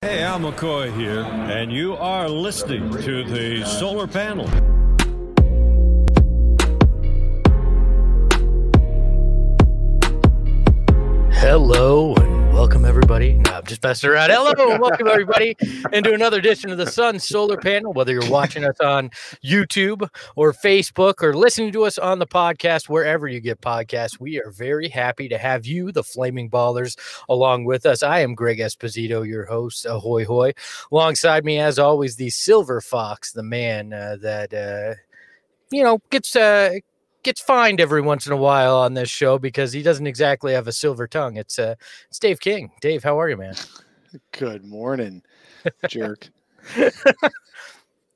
Hey, Al McCoy here, and you are listening to the Solar Panel. Hello and welcome everybody. No, I'm just messing around. Hello welcome everybody into another edition of the Sun Solar Panel. Whether you're watching us on YouTube or Facebook or listening to us on the podcast, wherever you get podcasts, we are very happy to have you, the Flaming Ballers, along with us. I am Greg Esposito, your host. Ahoy hoy! Alongside me, as always, the Silver Fox, the man uh, that uh, you know gets uh, gets fined every once in a while on this show because he doesn't exactly have a silver tongue. It's uh it's Dave King. Dave, how are you, man? Good morning, jerk.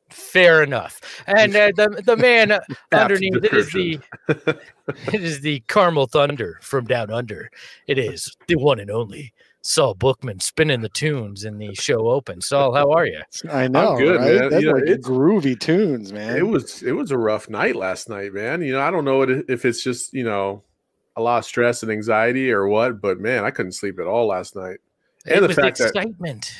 Fair enough. And uh, the the man underneath it is the it is the Carmel Thunder from down under. It is the one and only Saul Bookman spinning the tunes in the show open. Saul, how are you? I know, good, right? man. That's You know, like it's- groovy tunes, man. It was it was a rough night last night, man. You know, I don't know what if it's just you know a lot of stress and anxiety or what, but man, I couldn't sleep at all last night. it And the was fact that excitement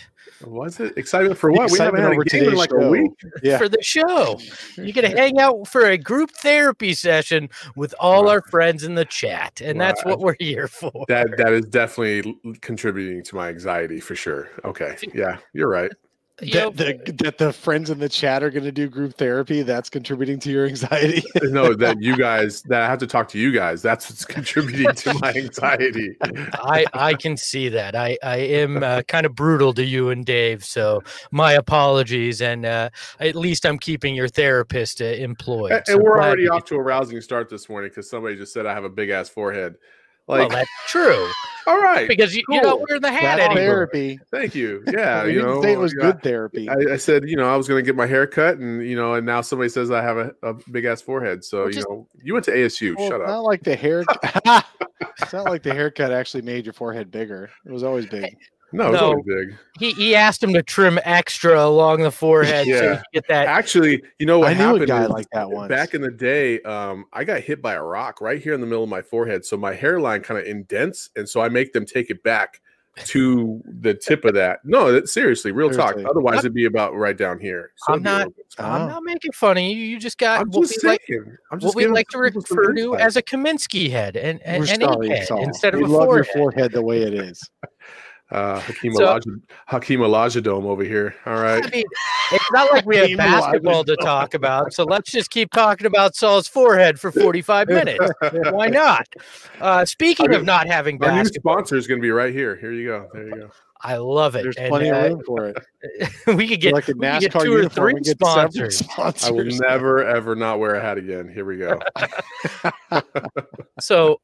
was it excitement for what? We haven't Excitement had over a game in like show. a week. Yeah. for the show. You get to hang out for a group therapy session with all our friends in the chat, and that's what we're here for. That that is definitely contributing to my anxiety for sure. Okay, yeah, you're right. You know, that, the, that the friends in the chat are going to do group therapy. That's contributing to your anxiety. No, that you guys that I have to talk to you guys. That's what's contributing to my anxiety. I I can see that. I I am uh, kind of brutal to you and Dave, so my apologies. And uh, at least I'm keeping your therapist uh, employed. And, so and we're already off to a rousing start this morning because somebody just said I have a big ass forehead. Well, that's true all right, because you, you're not cool. wearing the hat That's anymore. therapy. thank you. Yeah, you didn't know, say it was good therapy. I, I said, you know, I was going to get my hair cut, and you know, and now somebody says I have a, a big ass forehead. So Well, you just- know, you went to ASU. Well, Shut up. not like the hair. it's not like the haircut actually made your forehead bigger. It was always big. No, it's No. always big. He he asked him to trim extra along the forehead so you Yeah. could get that. Actually, you know what I knew a guy like that once. back in the day. Um, I got hit by a rock right here in the middle of my forehead, so my hairline kind of indents, and so I make them take it back to the tip of that. No, that, seriously, real talk. Otherwise, it'd be about right down here. So I'm it'd be a not- little bit smaller. I'm Oh. not making fun of you. You just got I'm what just we like I'm what we like to refer to as a Kaminsky head and, and We're sorry, head Saul. instead of we a love forehead. your forehead the way it is. uh, Hakeem, So- Elijah, Hakeem Olajadome over here. All right. I mean, it's not like we have basketball to talk about, so let's just keep talking about Saul's forehead for 45 minutes. Why not? Uh, speaking Our of not having Our new basketball, sponsor is going to be right here. Here you go. There you go. I love it. There's And, plenty uh, of room for it. we could get, like a we could get two or three we get several sponsors. sponsors. I will never, ever not wear a hat again. Here we go. So,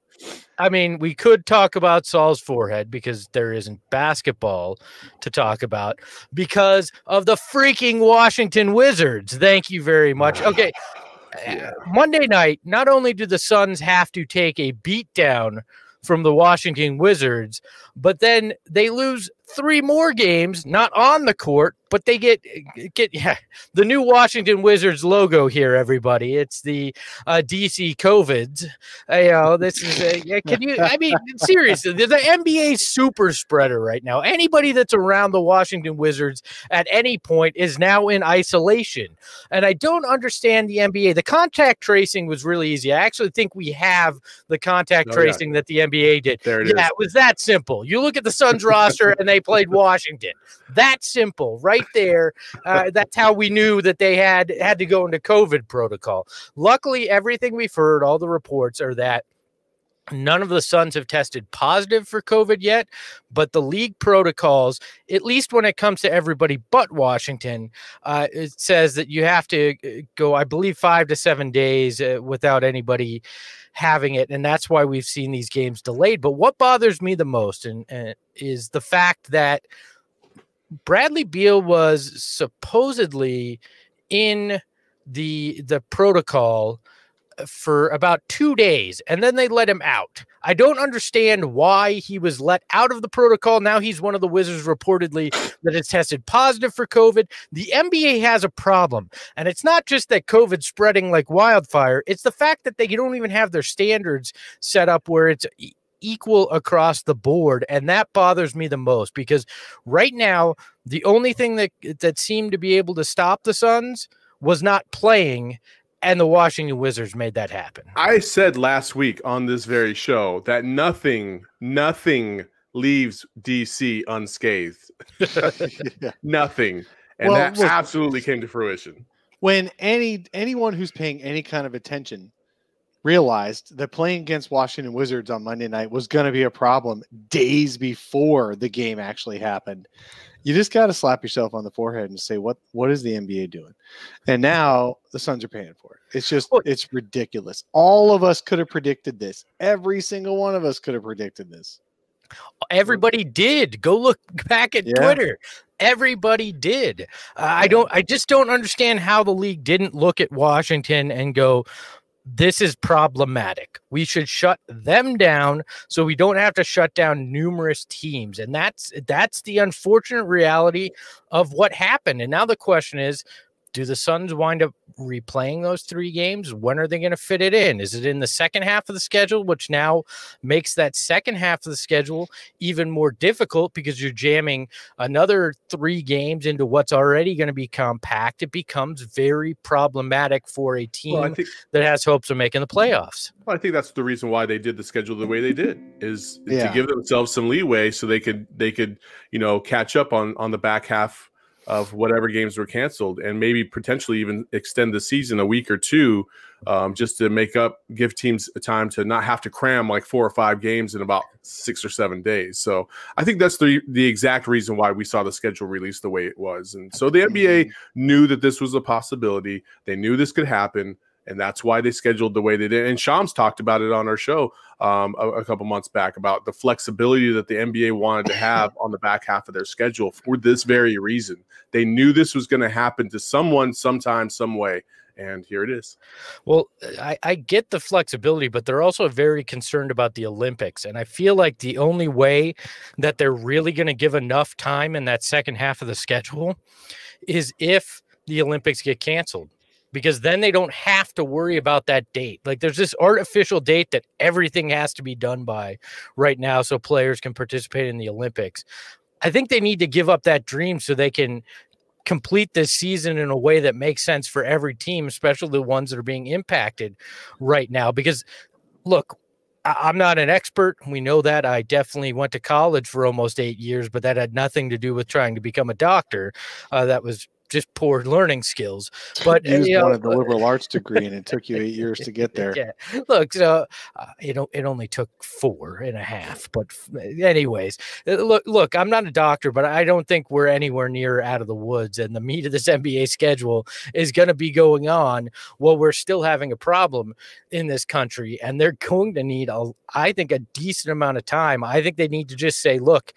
I mean, we could talk about Saul's forehead because there isn't basketball to talk about because of the freaking Washington Wizards. Thank you very much. Okay. Yeah. Uh, Monday night, not only do the Suns have to take a beat down from the Washington Wizards, but then they lose three more games, not on the court, but they get get yeah, the new Washington Wizards logo here. Everybody, it's the uh, DC COVIDs. Uh, you know, this is a, yeah, can you? I mean, seriously, the, NBA super spreader right now. Anybody that's around the Washington Wizards at any point is now in isolation, and I don't understand the NBA. The contact tracing was really easy. I actually think we have the contact Oh, yeah. tracing that the NBA did. There it yeah, is. it was that simple. You look at the Suns roster and they played Washington. That simple, right there. Uh, that's how we knew that they had had to go into COVID protocol. Luckily, everything we've heard, all the reports are that None of the Suns have tested positive for COVID yet, but the league protocols, at least when it comes to everybody but Washington, uh, it says that you have to uh, go, I believe, five to seven days uh, without anybody having it, and that's why we've seen these games delayed. But what bothers me the most and, and is the fact that Bradley Beal was supposedly in the the protocol uh, for about two days and then they let him out. I don't understand why he was let out of the protocol. Now he's one of the Wizards reportedly that has tested positive for COVID. The NBA has a problem. And it's not just that COVID's spreading like wildfire, it's the fact that they don't even have their standards set up where it's equal across the board and that bothers me the most because right now the only thing that that seemed to be able to stop the Suns was not playing and the Washington Wizards made that happen. I said last week on this very show that nothing, nothing leaves DC unscathed. Yeah. nothing. And Well, that look- absolutely came to fruition. when any anyone who's paying any kind of attention realized that playing against Washington Wizards on Monday night was going to be a problem days before the game actually happened. You just got to slap yourself on the forehead and say what what is the NBA doing? And now the Suns are paying for it. It's just, it's ridiculous. All of us could have predicted this. Every single one of us could have predicted this. Everybody did. Go look back at Yeah. Twitter. Everybody did. Uh, I don't. I just don't understand how the league didn't look at Washington and go, "This is problematic. We should shut them down so we don't have to shut down numerous teams." And that's that's the unfortunate reality of what happened. And now the question is. Do the Suns wind up replaying those three games? When are they going to fit it in? Is it in the second half of the schedule, which now makes that second half of the schedule even more difficult because you're jamming another three games into what's already going to be compact. It becomes very problematic for a team Well, think that has hopes of making the playoffs. well, I think that's the reason why they did the schedule the way they did is Yeah. to give themselves some leeway so they could they could you know catch up on on the back half of whatever games were canceled and maybe potentially even extend the season a week or two um, just to make up give teams a time to not have to cram like four or five games in about six or seven days. So i think that's the the exact reason why we saw the schedule released the way it was. And so the nba knew that this was a possibility. They knew this could happen and that's why they scheduled the way they did. And Shams talked about it on our show um, a, a couple months back about the flexibility that the NBA wanted to have on the back half of their schedule for this very reason. They knew this was going to happen to someone, sometime, some way, and here it is. Well, I, I get the flexibility, but they're also very concerned about the Olympics. And I feel like the only way that they're really going to give enough time in that second half of the schedule is if the Olympics get canceled. Because then they don't have to worry about that date. Like there's this artificial date that everything has to be done by right now so players can participate in the Olympics. I think they need to give up that dream so they can complete this season in a way that makes sense for every team, especially the ones that are being impacted right now. Because look, I'm not an expert. We know that. I definitely went to college for almost eight years, but that had nothing to do with trying to become a doctor. Uh, that was just poor learning skills. But You just you know, wanted the liberal arts degree, and it took you eight years to get there. yeah. Look, so uh, it only took four and a half, but anyways, uh, look, look, I'm not a doctor, but I don't think we're anywhere near out of the woods, and the meat of this NBA schedule is going to be going on while we're still having a problem in this country, and they're going to need a, I think, a decent amount of time. I think they need to just say, look.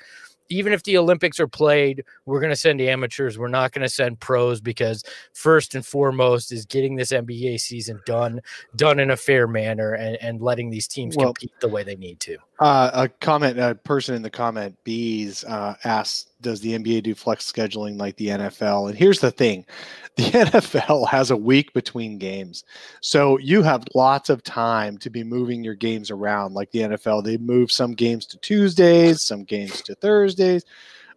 Even if the Olympics are played, we're going to send amateurs. We're not going to send pros because first and foremost is getting this NBA season done done in a fair manner and, and letting these teams Well- compete the way they need to. Uh, a comment, a person in the comment, bees, uh, asks, "Does the NBA do flex scheduling like the NFL?" And here's the thing: the NFL has a week between games, so you have lots of time to be moving your games around. Like the NFL, they move some games to Tuesdays, some games to Thursdays.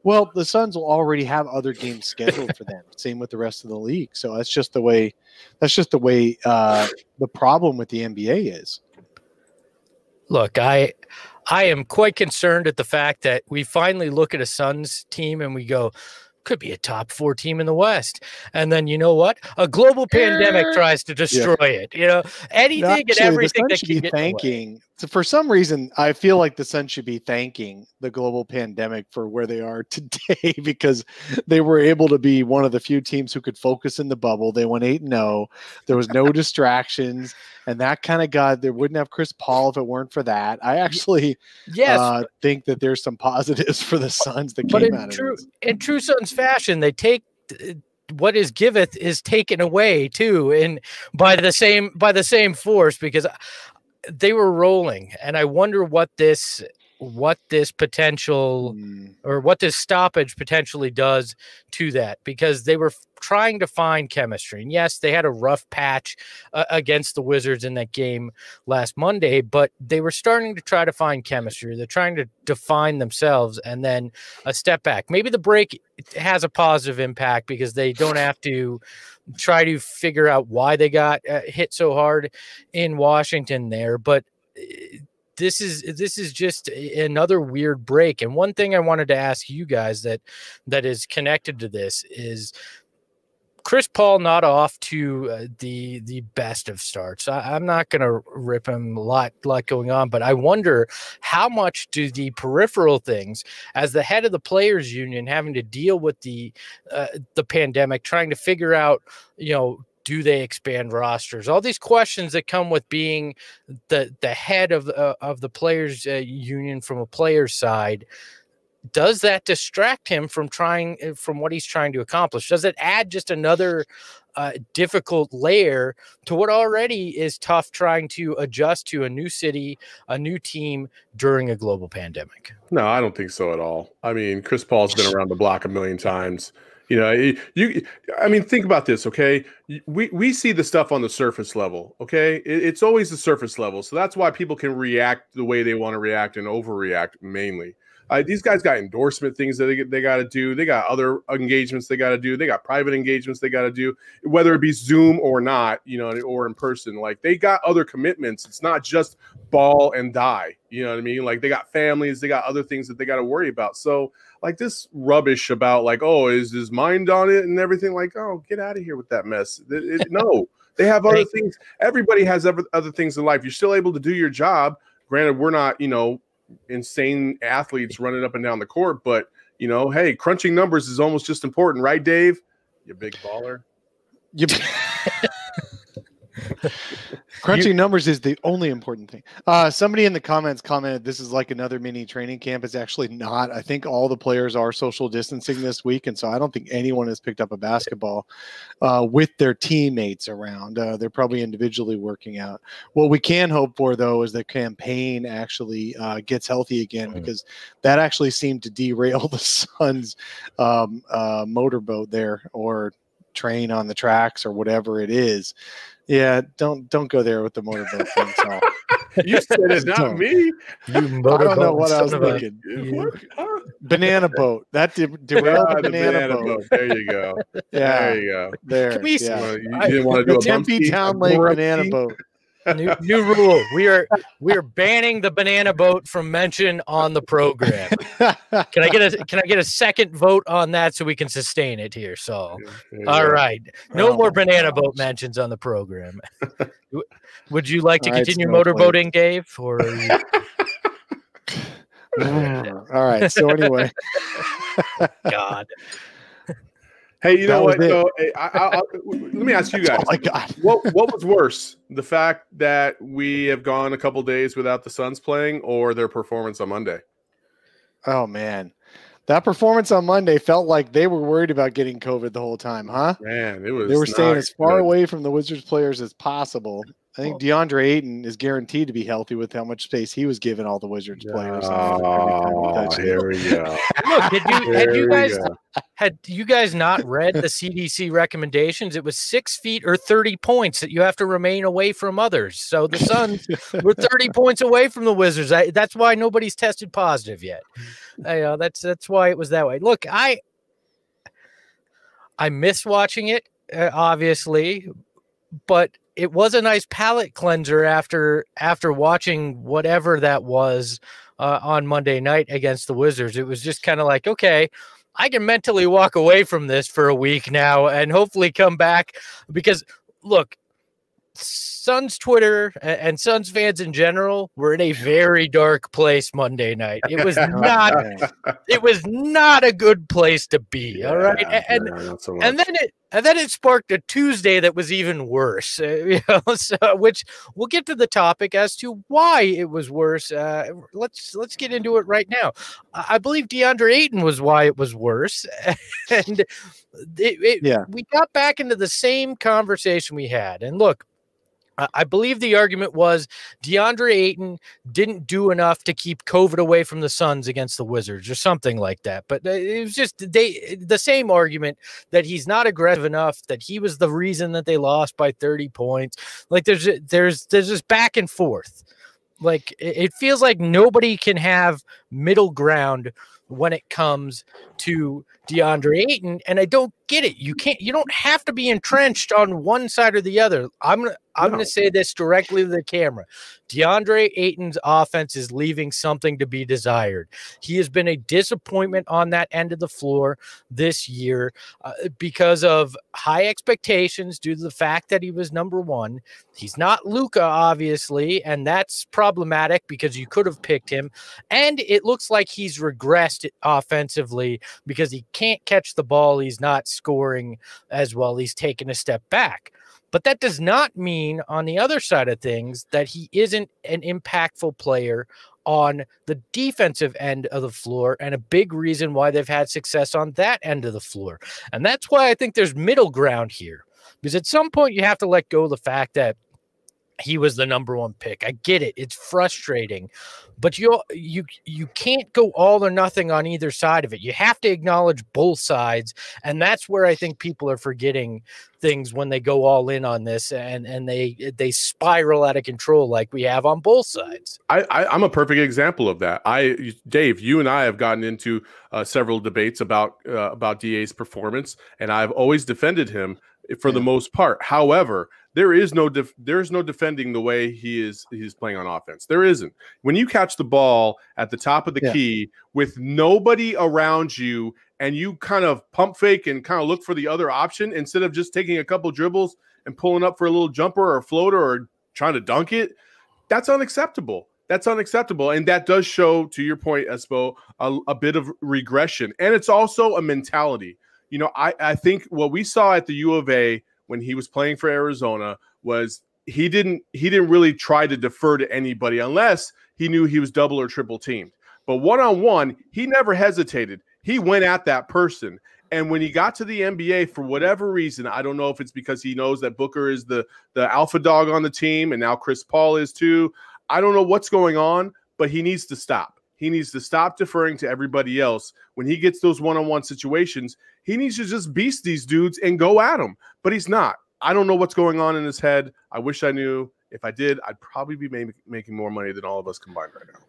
Well, the Suns will already have other games scheduled for them. Same with the rest of the league. So that's just the way. That's just the way uh, the problem with the NBA is. Look, I I am quite concerned at the fact that we finally look at a Suns team and we go, could be a top four team in the West. And then you know what? A global pandemic tries to destroy it. You know, anything Actually, and everything that can be get in the way. thanking So for some reason, I feel like the Suns should be thanking the global pandemic for where they are today because they were able to be one of the few teams who could focus in the bubble. They went 8 0. There was no distractions. And that kind of got, they wouldn't have Chris Paul if it weren't for that. I actually Yes, uh, think that there's some positives for the Suns that but came in out of true this. in true Suns fashion, they take uh, what is giveth is taken away too, and by the same by the same force because they were rolling, and I wonder what this what this potential Mm, or what this stoppage potentially does to that because they were f- trying to find chemistry. And yes, they had a rough patch uh, against the Wizards in that game last Monday, but they were starting to try to find chemistry. They're trying to define themselves and then a step back. Maybe the break has a positive impact because they don't have to try to figure out why they got uh, hit so hard in Washington there, but uh, this is this is just another weird break and one thing i wanted to ask you guys that that is connected to this is chris paul not off to uh, the the best of starts. I, i'm not going to rip him a lot lot going on but i wonder how much do the peripheral things as the head of the players union having to deal with the uh, the pandemic trying to figure out you know do they expand rosters all these questions that come with being the the head of the uh, of the players uh, union from a player's side does that distract him from trying uh, from what he's trying to accomplish does it add just another uh, difficult layer to what already is tough trying to adjust to a new city a new team during a global pandemic No, I don't think so at all. I mean, Chris Paul's been around the block a million times. You know, you, I mean, think about this, okay? We we see the stuff on the surface level, okay? It, it's always the surface level, so that's why people can react the way they want to react and overreact mainly. Uh, these guys got endorsement things that they, they got to do. They got other engagements they got to do. They got private engagements they got to do, whether it be Zoom or not, you know, or in person. Like they got other commitments. It's not just ball and die. You know what I mean? Like they got families, they got other things that they got to worry about. So like this rubbish about like, oh, is his mind on it and everything? Like, oh, get out of here with that mess. It- it- no, they have other things. Everybody has other, other things in life. You're still able to do your job. Granted, we're not, you know, insane athletes running up and down the court, but you know, hey, crunching numbers is almost just important, right, Dave? You big baller. You- Crunching numbers is the only important thing. Uh, somebody in the comments commented this is like another mini training camp. It's actually not. I think all the players are social distancing this week, and so I don't think anyone has picked up a basketball uh, with their teammates around. Uh, they're probably individually working out. What we can hope for, though, is the Cam Payne actually uh, gets healthy again, Mhm. because that actually seemed to derail the Suns' um, uh, motorboat there or train on the tracks or whatever it is. Yeah, don't don't go there with the motorboat thing. So You said it's not Don't. me. you I don't know what I was son a- thinking. you- What? Huh? banana boat. That de- derailed Ah, the the banana, boat. There you go. Yeah, There you go. there. Can we- yeah. Well, you, I- didn't want to The do a Tempe Town Lake banana boat. New, new rule we are we are banning the banana boat from mention on the program can i get a can i get a second vote on that so we can sustain it here so There you all go. right no Oh more banana gosh. boat mentions on the program would you like to All right, continue snowflake. motorboating dave or are you- All right. So anyway, god Hey, you That know what? though? Hey, I, I, I, let me ask you guys. oh my god. what what was worse, the fact that we have gone a couple days without the Suns playing, or their performance on Monday? Oh man, that performance on Monday felt like they were worried about getting COVID the whole time, huh? Man, it was. They were staying as far good. away from the Wizards players as possible. I think DeAndre Ayton is guaranteed to be healthy with how much space he was given all the Wizards players. every he Oh, touched here we go. look had you had you guys go. had you guys not read the cdc recommendations it was six feet or 30 points that you have to remain away from others so the suns we're 30 points away from the Wizards. I, that's why nobody's tested positive yet. I, uh, that's that's why it was that way. Look, I I miss watching it, uh, obviously, but it was a nice palate cleanser after after watching whatever that was uh, on Monday night against the Wizards. It was just kind of like, okay, I can mentally walk away from this for a week now and hopefully come back because look Suns Twitter and Suns fans in general were in a very dark place Monday night. It was not it was not a good place to be. Yeah, all right. And yeah, and then it and then it sparked a Tuesday that was even worse. Uh, you know, so, which we'll get to the topic as to why it was worse. Uh, let's let's get into it right now. I believe DeAndre Ayton was why it was worse, and it, it, yeah, we got back into the same conversation we had. And look, I believe the argument was DeAndre Ayton didn't do enough to keep COVID away from the Suns against the Wizards or something like that. But uh, it was just they the same argument that he's not aggressive enough, that he was the reason that they lost by 30 points. Like there's there's there's this back and forth. Like it feels like nobody can have middle ground when it comes to DeAndre Ayton, and I don't get it. You can't. You don't have to be entrenched on one side or the other. I'm. I'm no. gonna say this directly to the camera. DeAndre Ayton's offense is leaving something to be desired. He has been a disappointment on that end of the floor this year uh, because of high expectations due to the fact that he was number one. He's not Luka, obviously, and that's problematic because you could have picked him. And it looks like he's regressed offensively because he can't catch the ball. He's not scoring as well. He's taken a step back. But that does not mean, on the other side of things, that he isn't an impactful player on the defensive end of the floor and a big reason why they've had success on that end of the floor. And that's why I think there's middle ground here. Because at some point you have to let go of the fact that he was the number one pick. I get it. It's frustrating, but you you you can't go all or nothing on either side of it. You have to acknowledge both sides, and that's where I think people are forgetting things when they go all in on this and and they they spiral out of control like we have on both sides. I, I am a perfect example of that. I Dave, you and I have gotten into uh, several debates about uh, about Da's performance, and I've always defended him for yeah. the most part. However, there is no def- there is no defending the way he is he's playing on offense. There isn't. When you catch the ball at the top of the yeah. key with nobody around you and you kind of pump fake and kind of look for the other option instead of just taking a couple dribbles and pulling up for a little jumper or a floater or trying to dunk it, that's unacceptable. That's unacceptable. And that does show, to your point, Espo, a, a bit of regression. And it's also a mentality. You know, I, I think what we saw at the U of A when he was playing for Arizona was he didn't he didn't really try to defer to anybody unless he knew he was double or triple teamed. But one on one, he never hesitated. He went at that person. And when he got to the NBA, for whatever reason, I don't know if it's because he knows that Booker is the the alpha dog on the team, and now Chris Paul is too. I don't know what's going on, but he needs to stop. He needs to stop deferring to everybody else. When he gets those one on one situations, he needs to just beast these dudes and go at them. But he's not. I don't know what's going on in his head. I wish I knew. If I did, I'd probably be making more money than all of us combined right now.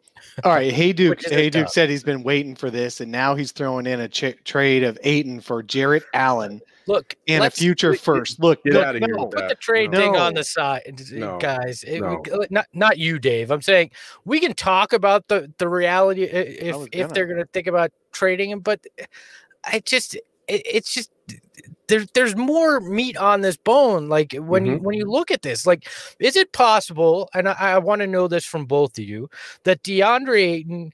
All right, Hey Duke. Hey Duke said he's been waiting for this, and now he's throwing in a ch- trade of Ayton for Jarrett Allen. Look, in a future first. Look, get look, out of here. Put the trade no. thing on the side, no. guys. It, no. not not you, Dave. I'm saying we can talk about the the reality if if they're going to think about trading him, but I just it, it's just there's there's more meat on this bone. Like when mm-hmm. you when you look at this, like is it possible? And I, I want to know this from both of you that DeAndre Ayton.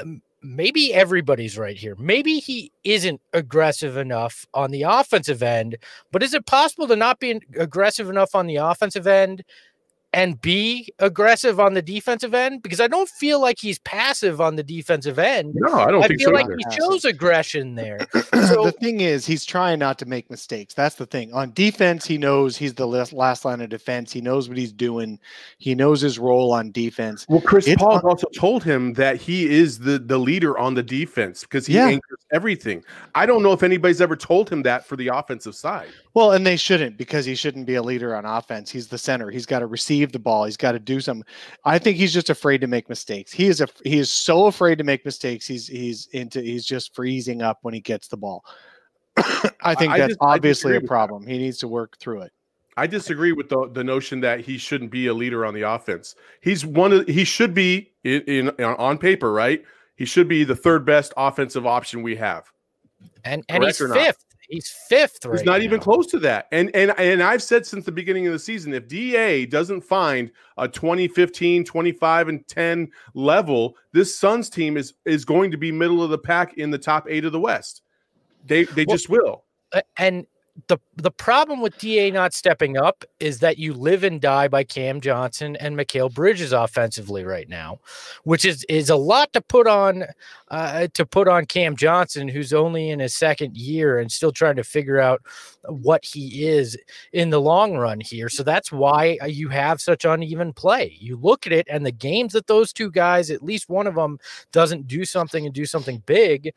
Um, maybe everybody's right here. Maybe he isn't aggressive enough on the offensive end, but is it possible to not be aggressive enough on the offensive end and be aggressive on the defensive end because I don't feel like he's passive on the defensive end. No, I don't I think feel so like either. he shows aggression there. So, the thing is, he's trying not to make mistakes. That's the thing. On defense, he knows he's the last line of defense. He knows what he's doing. He knows his role on defense. Well, Chris it's Paul on- also told him that he is the the leader on the defense because he yeah. anchors everything. I don't know if anybody's ever told him that for the offensive side. Well, and they shouldn't because he shouldn't be a leader on offense. He's the center. He's got to receive the ball. He's got to do something. I think he's just afraid to make mistakes. He is a he is so afraid to make mistakes. He's he's into he's just freezing up when he gets the ball. I think I that's just, obviously a problem. He needs to work through it. I disagree with the, the notion that he shouldn't be a leader on the offense. He's one of he should be in, in on paper, right? He should be the third best offensive option we have. And and Correct he's fifth. He's fifth right He's not even close to that. And and and I've said since the beginning of the season, if DA doesn't find a 2015, 25 and 10 level, this Suns team is is going to be middle of the pack in the top 8 of the West. They they Well, just will. And the the problem with Da not stepping up is that you live and die by Cam Johnson and Mikal Bridges offensively right now, which is is a lot to put on uh, to put on Cam Johnson, who's only in his second year and still trying to figure out what he is in the long run here. So that's why you have such uneven play. You look at it, and the games that those two guys, at least one of them, doesn't do something and do something big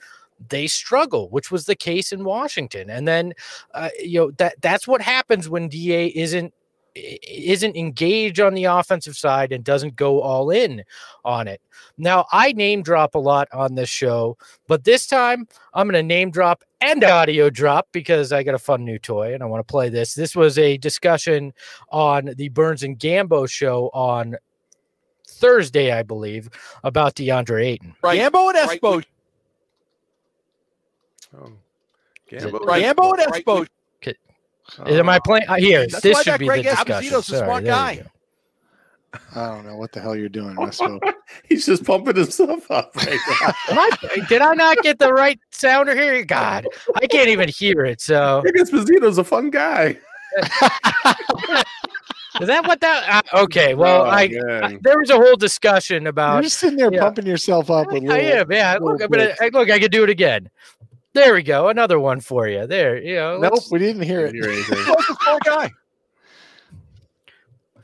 they struggle, which was the case in Washington. And then, uh, you know that that's what happens when Da isn't isn't engaged on the offensive side and doesn't go all in on it. Now, I name drop a lot on this show, but this time I'm going to name drop and audio drop because I got a fun new toy and I want to play this. This was a discussion on the Burns and Gambo show on Thursday, I believe, about DeAndre Ayton. Right. Gambo and right, Espo. Oh. Is it- Gambo. Right. Gambo and Right. Espo. Am I playing uh, here? That's this why should that be Greg the discussion. Esposito's a Sorry, smart guy. I don't know what the hell you're doing, Westfield. He's just pumping himself up right now. I- did I not get the right sounder here? God, I can't even hear it. So Nick Esposito's a fun guy. is that what that? Uh, okay, well, Oh, I. I- there was a whole discussion about. You're just sitting there yeah. pumping yourself up. With I am, yeah. Look, little I'm gonna. I- look. I could do it again. There we go. Another one for you. There, you know. Nope, we didn't hear it. hear anything. Espo's a smart guy.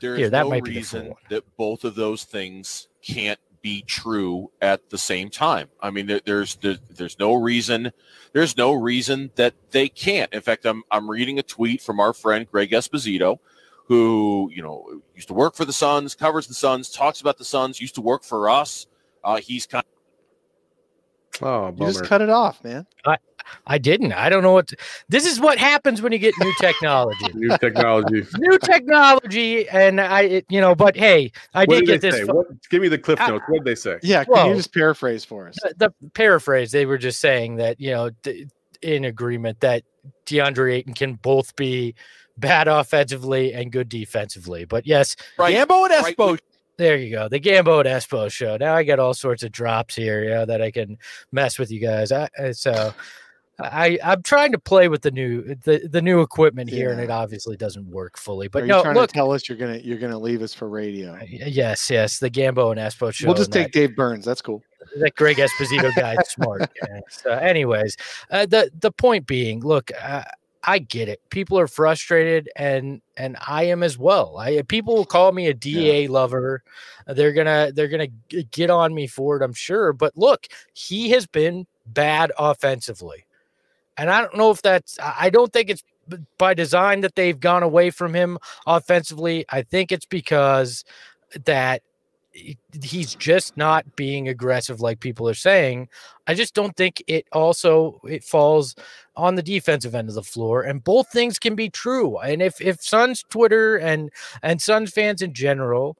There is Here, that no might be the reason that both of those things can't be true at the same time. I mean, there, there's there, there's no reason there's no reason that they can't. In fact, I'm I'm reading a tweet from our friend Greg Esposito, who you know used to work for the Suns, covers the Suns, talks about the Suns, used to work for us. Uh, he's kind Oh, You just cut it off, man. I I didn't. I don't know what. this is what happens when you get new technology. New technology. new technology, and I, it- you know. But hey, I what did did get this. What, give me the cliff notes. What did they say? Yeah, can Whoa. you just paraphrase for us? the, the paraphrase they were just saying that you know d- in agreement that DeAndre Ayton can both be bad offensively and good defensively. But yes, right. Gambo and Right. There you go, the Gambo and Espo show. Now I got all sorts of drops here, yeah, that I can mess with you guys. I, so I I'm trying to play with the new the, the new equipment here, and it obviously doesn't work fully. Are But you no, trying look, to tell us you're gonna you're gonna leave us for radio? yes, yes, the Gambo and Espo show. We'll just take that- Dave Burns. That's cool. that Greg Esposito guy is smart. Yeah. So, anyways, uh, the the point being, look, uh, I get it. People are frustrated, and and I am as well. I people will call me a Da lover. They're gonna they're gonna get on me for it, I'm sure. But look, he has been bad offensively, and I don't know if that's. I don't think it's by design that they've gone away from him offensively. I think it's because that he's just not being aggressive like people are saying. I just don't think it also it falls on the defensive end of the floor and both things can be true. And if if suns twitter and and suns fans in general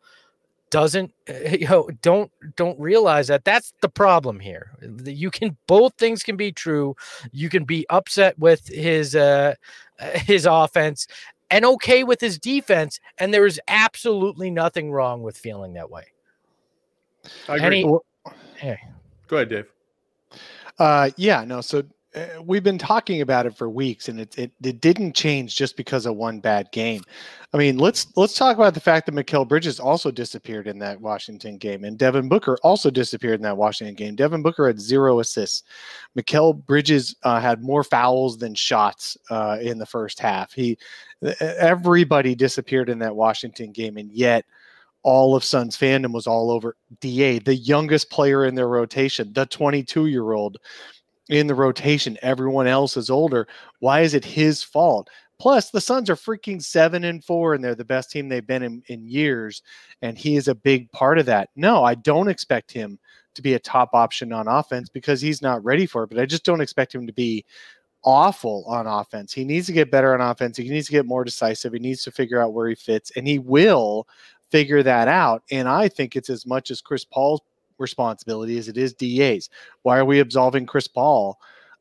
doesn't you know don't don't realize that that's the problem here. You can both things can be true. You can be upset with his uh his offense and okay with his defense and there is absolutely nothing wrong with feeling that way I agree. Any- Well, Go ahead, Dave. Uh, yeah, no. So uh, we've been talking about it for weeks, and it, it it didn't change just because of one bad game. I mean, let's let's talk about the fact that Mikal Bridges also disappeared in that Washington game, and Devin Booker also disappeared in that Washington game. Devin Booker had zero assists. Mikal Bridges uh, had more fouls than shots uh, in the first half. He everybody disappeared in that Washington game, and yet all of Suns fandom was all over Da, the youngest player in their rotation, the 22 year old in the rotation. Everyone else is older. Why is it his fault? Plus, the Suns are freaking seven and four, and they're the best team they've been in, in years. And he is a big part of that. No, I don't expect him to be a top option on offense because he's not ready for it. But I just don't expect him to be awful on offense. He needs to get better on offense. He needs to get more decisive. He needs to figure out where he fits, and he will figure that out. And I think it's as much as Chris Paul's responsibility as it is DA's. Why are we absolving Chris Paul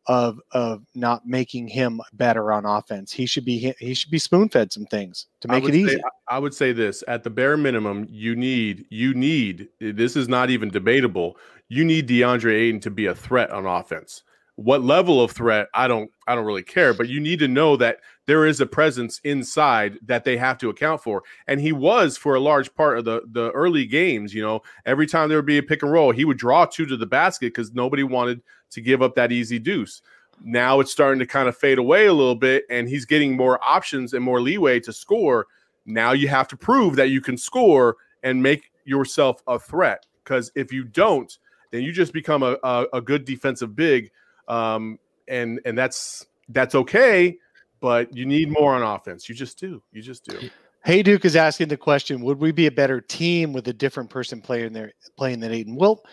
of of not making him better on offense. He should be he should be spoon fed some things to make it say, easy. I would say this at the bare minimum, you need you need this is not even debatable. You need DeAndre Ayton to be a threat on offense. What level of threat? I don't I don't really care, but you need to know that there is a presence inside that they have to account for. And he was for a large part of the the early games, you know, every time there would be a pick and roll, he would draw two to the basket because nobody wanted to give up that easy deuce. Now it's starting to kind of fade away a little bit, and he's getting more options and more leeway to score. Now you have to prove that you can score and make yourself a threat. Because if you don't, then you just become a, a, a good defensive big, um, and and that's that's okay. But you need more on offense. You just do. You just do. Hey Duke is asking the question: Would we be a better team with a different person playing there playing than Ayton? Well,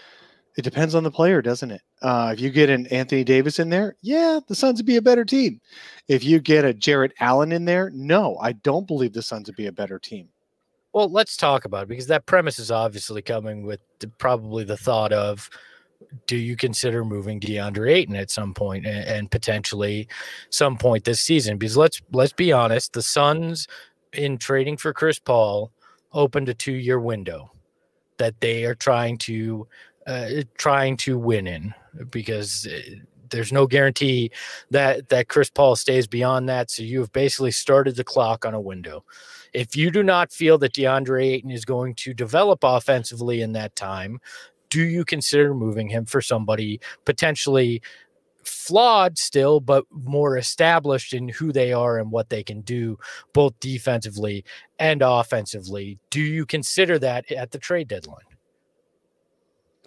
it depends on the player, doesn't it? Uh, if you get an Anthony Davis in there, yeah, the Suns would be a better team. If you get a Jarrett Allen in there, no, I don't believe the Suns would be a better team. Well, let's talk about it because that premise is obviously coming with the, probably the thought of do you consider moving DeAndre Ayton at some point and, and potentially some point this season? Because let's let's be honest, the Suns in trading for Chris Paul opened a two year window that they are trying to uh, trying to win in because uh, there's no guarantee that that Chris Paul stays beyond that. So you have basically started the clock on a window. If you do not feel that DeAndre Ayton is going to develop offensively in that time, do you consider moving him for somebody potentially flawed still, but more established in who they are and what they can do, both defensively and offensively? Do you consider that at the trade deadline?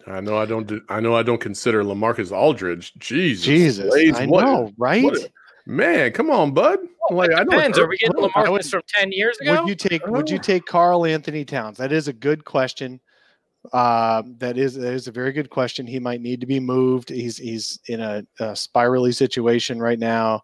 I know I don't do, I know I don't consider LaMarcus Aldridge. Jesus, Jesus, Blades, I what, know, right? A, man, come on, bud. Like, it depends. Are we getting LaMarcus from ten years ago? Would you take Would you oh. take Karl-Anthony Towns? That is a good question. Uh, that is that is a very good question. He might need to be moved. He's he's in a, a spirally situation right now.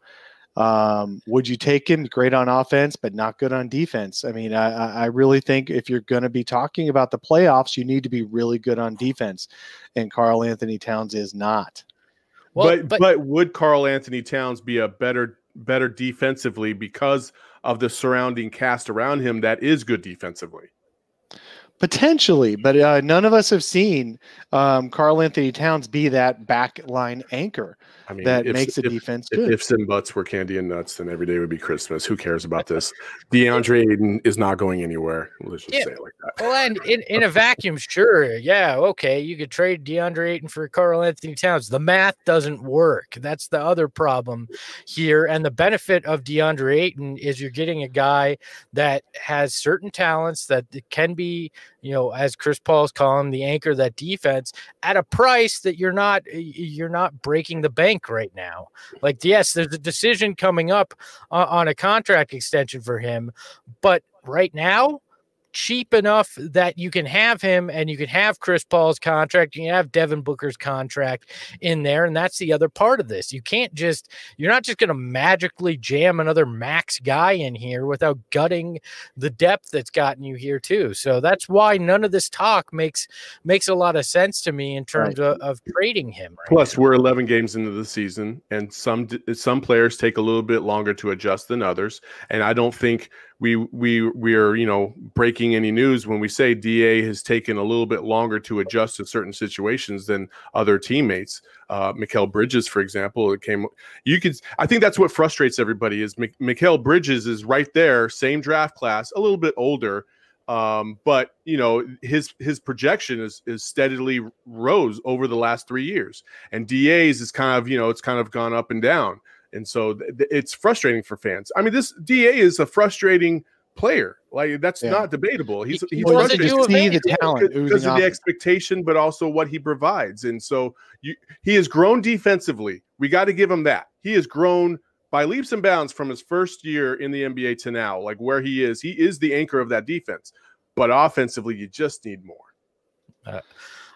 Um, would you take him? Great on offense, but not good on defense. I mean, I, I really think if you're going to be talking about the playoffs, you need to be really good on defense, and Karl-Anthony Towns is not. Well, but, but but would Karl-Anthony Towns be a better better defensively because of the surrounding cast around him that is good defensively? Potentially, but uh, none of us have seen um, Karl-Anthony Towns be that back line anchor I mean, that if, makes the if, defense if, good. If Sim Butts were candy and nuts, then every day would be Christmas. Who cares about this? DeAndre Ayton is not going anywhere. Let's just yeah. say it like that. Well, and in, in a vacuum, sure. Yeah, okay. You could trade DeAndre Ayton for Karl-Anthony Towns. The math doesn't work. That's the other problem here. And the benefit of DeAndre Ayton is you're getting a guy that has certain talents that can be – you know, as Chris Paul's calling the anchor that defense at a price that you're not you're not breaking the bank right now. Like, yes, there's a decision coming up uh, on a contract extension for him, but right now cheap enough that you can have him and you can have Chris Paul's contract, you can have Devin Booker's contract in there. And that's the other part of this. You can't just, you're not just going to magically jam another max guy in here without gutting the depth that's gotten you here too. So that's why none of this talk makes makes a lot of sense to me in terms right. of, of, trading him. Right Plus, now. we're 11 games into the season, and some some players take a little bit longer to adjust than others. And I don't think we we we are you know breaking any news when we say Da has taken a little bit longer to adjust to certain situations than other teammates. Uh, Mikal Bridges, for example, it came. You could. I think that's what frustrates everybody is M- Mikal Bridges is right there, same draft class, a little bit older, um, but you know his his projection is is steadily rose over the last three years, and Da's is kind of you know it's kind of gone up and down. And so th- it's frustrating for fans. I mean, this Da is a frustrating player. Like that's yeah. not debatable. He's he's well, frustrating see the talent because of the expectation, but also what he provides. And so you, he has grown defensively. We got to give him that. He has grown by leaps and bounds from his first year in the NBA to now. Like where he is, he is the anchor of that defense. But offensively, you just need more. Uh,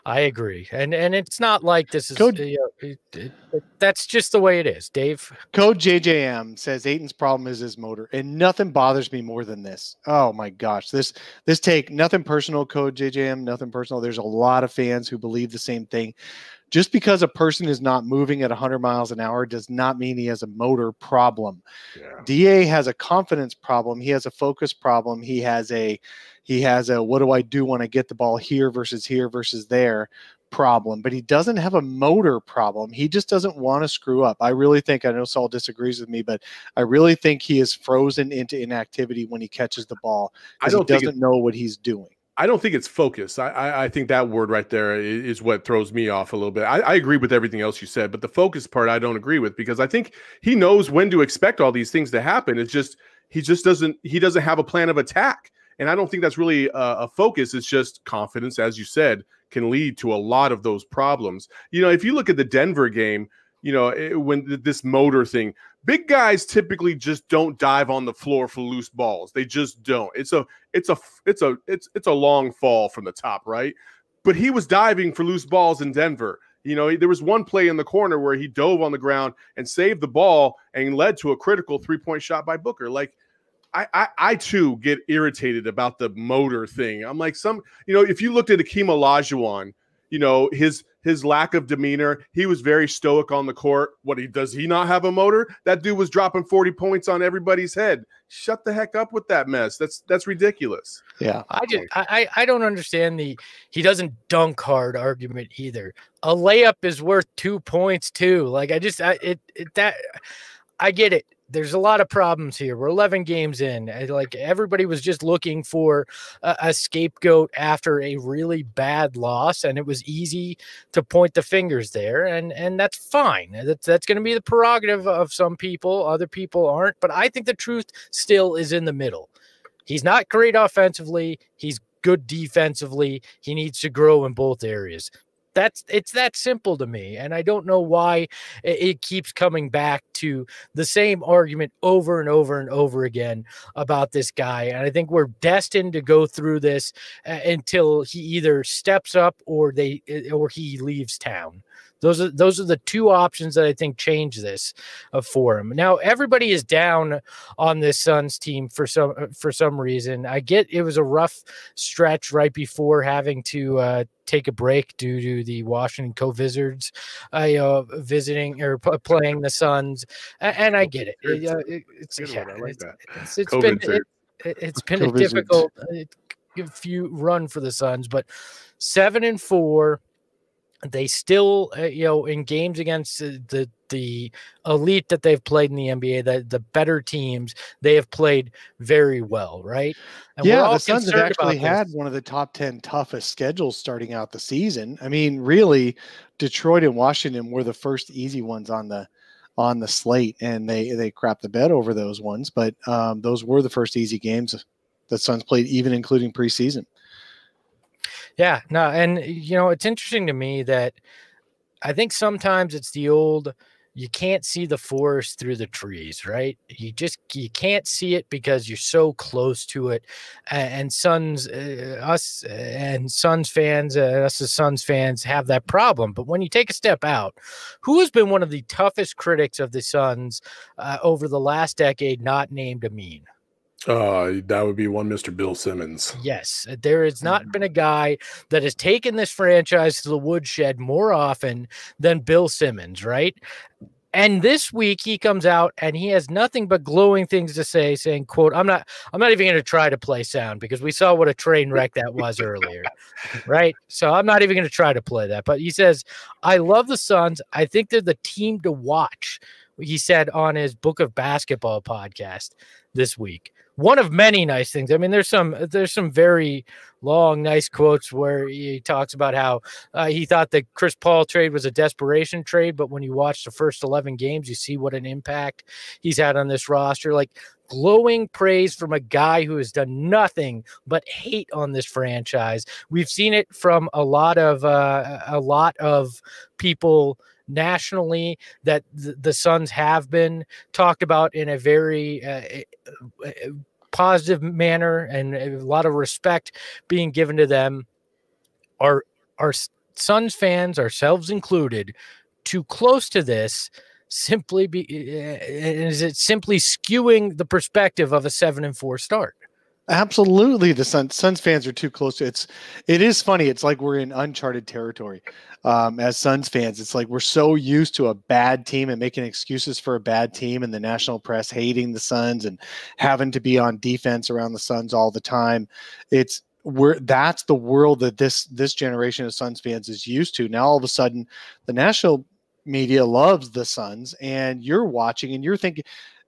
I agree, and and it's not like this is Code, you know, it, it, it, that's just the way it is. Dave Code JJM says Ayton's problem is his motor, and nothing bothers me more than this. Oh my gosh, this this take nothing personal. Code JJM, nothing personal. There's a lot of fans who believe the same thing. Just because a person is not moving at 100 miles an hour does not mean he has a motor problem. Yeah. Da has a confidence problem. He has a focus problem. He has a he has a what do I do when I get the ball here versus here versus there problem, but he doesn't have a motor problem. He just doesn't want to screw up. I really think I know Saul disagrees with me, but I really think he is frozen into inactivity when he catches the ball I because he doesn't know what he's doing. I don't think it's focus. I, I, I think that word right there is is, what throws me off a little bit. I, I agree with everything else you said, but the focus part I don't agree with because I think he knows when to expect all these things to happen. It's just he just doesn't he doesn't have a plan of attack, and I don't think that's really a, focus. It's just confidence, as you said, can lead to a lot of those problems. You know, if you look at the Denver game, you know it, when th- this motor thing, big guys typically just don't dive on the floor for loose balls. They just don't. It's a it's a it's a it's it's a long fall from the top, right? But he was diving for loose balls in Denver. You know, there was one play in the corner where he dove on the ground and saved the ball and led to a critical three point shot by Booker. Like, I, I, I too get irritated about the motor thing. I'm like, some, you know, if you looked at Akeem Olajuwon, you know, his his lack of demeanor, he was very stoic on the court. What he does he not have a motor? That dude was dropping 40 points on everybody's head. Shut the heck up with that mess. That's that's ridiculous. Yeah. I just I, I I don't understand the he doesn't dunk hard argument either. A layup is worth two points too. Like I just I it, it that I get it. There's a lot of problems here. We're 11 games in. Eh, like everybody was just looking for a, a scapegoat after a really bad loss, and it was easy to point the fingers there, and and that's fine. Eh, that's that's going to be the prerogative of some people. Other people aren't. But I think the truth still is in the middle. He's not great offensively. He's good defensively. He needs to grow in both areas. That's it's that simple to me, and I don't know why it, keeps coming back to the same argument over and over and over again about this guy. And I think we're destined to go through this uh, until he either steps up or they or he leaves town. Those are those are the two options that I think change this uh, for him. Now everybody is down on this Suns team for some uh, for some reason. I get it was a rough stretch right before having to uh, take a break due to the Washington Co-Wizards uh, you know, visiting or p- playing the Suns, and, I get it. It, uh, it- it's yeah, one, I like it's, that. it's, it's been it, it's been a difficult uh, few run for the Suns, but seven and four. They still, uh, you know, in games against uh, the the elite that they've played in the NBA, the the better teams, they have played very well, right? And yeah, the Suns have actually had one of the top 10 toughest schedules starting out the season. I mean, really, Detroit and Washington were the first easy ones on the on the slate, and they they crapped the bed over those ones. But um, those were the first easy games the Suns played, even including preseason. Yeah, no, and you know, it's interesting to me that I think sometimes it's the old you can't see the forest through the trees, right? You just you can't see it because you're so close to it. And Suns, uh, us uh, and Suns fans, uh, us as Suns fans have that problem. But when you take a step out, who has been one of the toughest critics of the Suns uh, over the last decade, not named Amin? Uh, that would be one Mr. Bill Simmons. Yes, uh, there has not been a guy that has taken this franchise to the woodshed more often than Bill Simmons, right? And this week he comes out and he has nothing but glowing things to say, saying, quote, I'm not I'm not even gonna try to play sound because we saw what a train wreck that was earlier. Right. So I'm not even gonna try to play that. But he says, I love the Suns. I think they're the team to watch. He said on his book of basketball podcast this week one of many nice things. I mean, there's some there's some very long, nice quotes where he talks about how uh, he thought the Chris Paul trade was a desperation trade, but when you watch the first 11 games, you see what an impact he's had on this roster. Like glowing praise from a guy who has done nothing but hate on this franchise. We've seen it from a lot of uh, a lot of people nationally that the, the Suns have been talked about in a very uh, uh, positive manner and a lot of respect being given to them. Our our Suns fans, ourselves included, too close to this simply be is it simply skewing the perspective of a seven and four start. Absolutely, the Sun, Suns fans are too close to it's. It is funny. It's like we're in uncharted territory um, as Suns fans. It's like we're so used to a bad team and making excuses for a bad team, and the national press hating the Suns and having to be on defense around the Suns all the time. It's we're that's the world that this this generation of Suns fans is used to. Now all of a sudden, the national media loves the Suns, and you're watching and you're thinking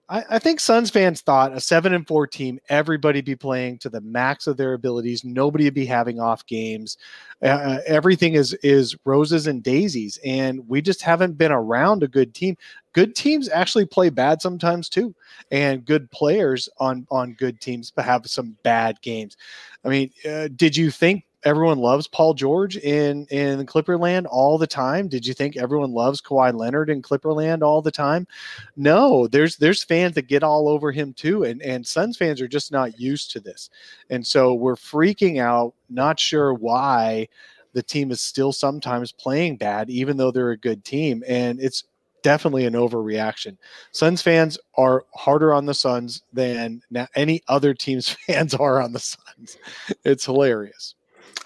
I, I, think Suns fans thought a seven and four team, everybody be playing to the max of their abilities. Nobody would be having off games. Uh, uh, everything is is roses and daisies, and we just haven't been around a good team. Good teams actually play bad sometimes too, and good players on on good teams have some bad games. I mean, uh, did you think everyone loves Paul George in in Clipperland all the time? Did you think everyone loves Kawhi Leonard in Clipperland all the time? No, there's there's fans that get all over him too, and and Suns fans are just not used to this, and so we're freaking out, not sure why the team is still sometimes playing bad, even though they're a good team, and it's definitely an overreaction. Suns fans are harder on the Suns than any other team's fans are on the Suns. It's hilarious.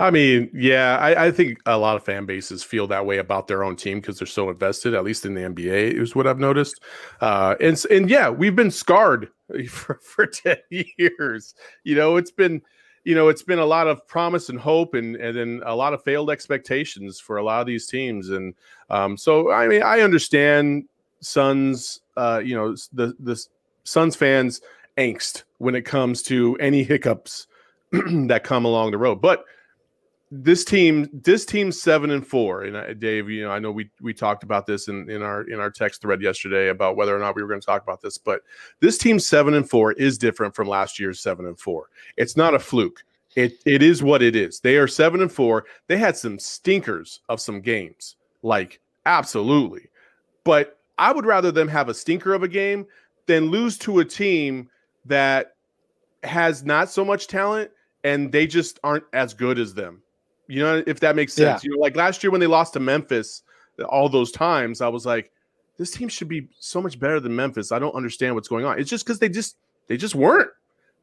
I mean, yeah, I, I, think a lot of fan bases feel that way about their own team because they're so invested. At least in the NBA, is what I've noticed. Uh, and and yeah, we've been scarred for, for ten years. You know, it's been, you know, it's been a lot of promise and hope, and and then a lot of failed expectations for a lot of these teams. And um, so, I mean, I understand Suns, uh, you know, the the Suns fans angst when it comes to any hiccups that come along the road, but this team this team's seven and four and uh, dave you know i know we we talked about this in in our in our text thread yesterday about whether or not we were going to talk about this but this team seven and four is different from last year's seven and four. It's not a fluke. It it is what it is. They are seven and four. They had some stinkers of some games like absolutely. But i would rather them have a stinker of a game than lose to a team that has not so much talent and they just aren't as good as them you know, if that makes sense. Yeah. You know, like last year when they lost to Memphis, all those times, I was like, this team should be so much better than Memphis. I don't understand what's going on. It's just because they just they just weren't.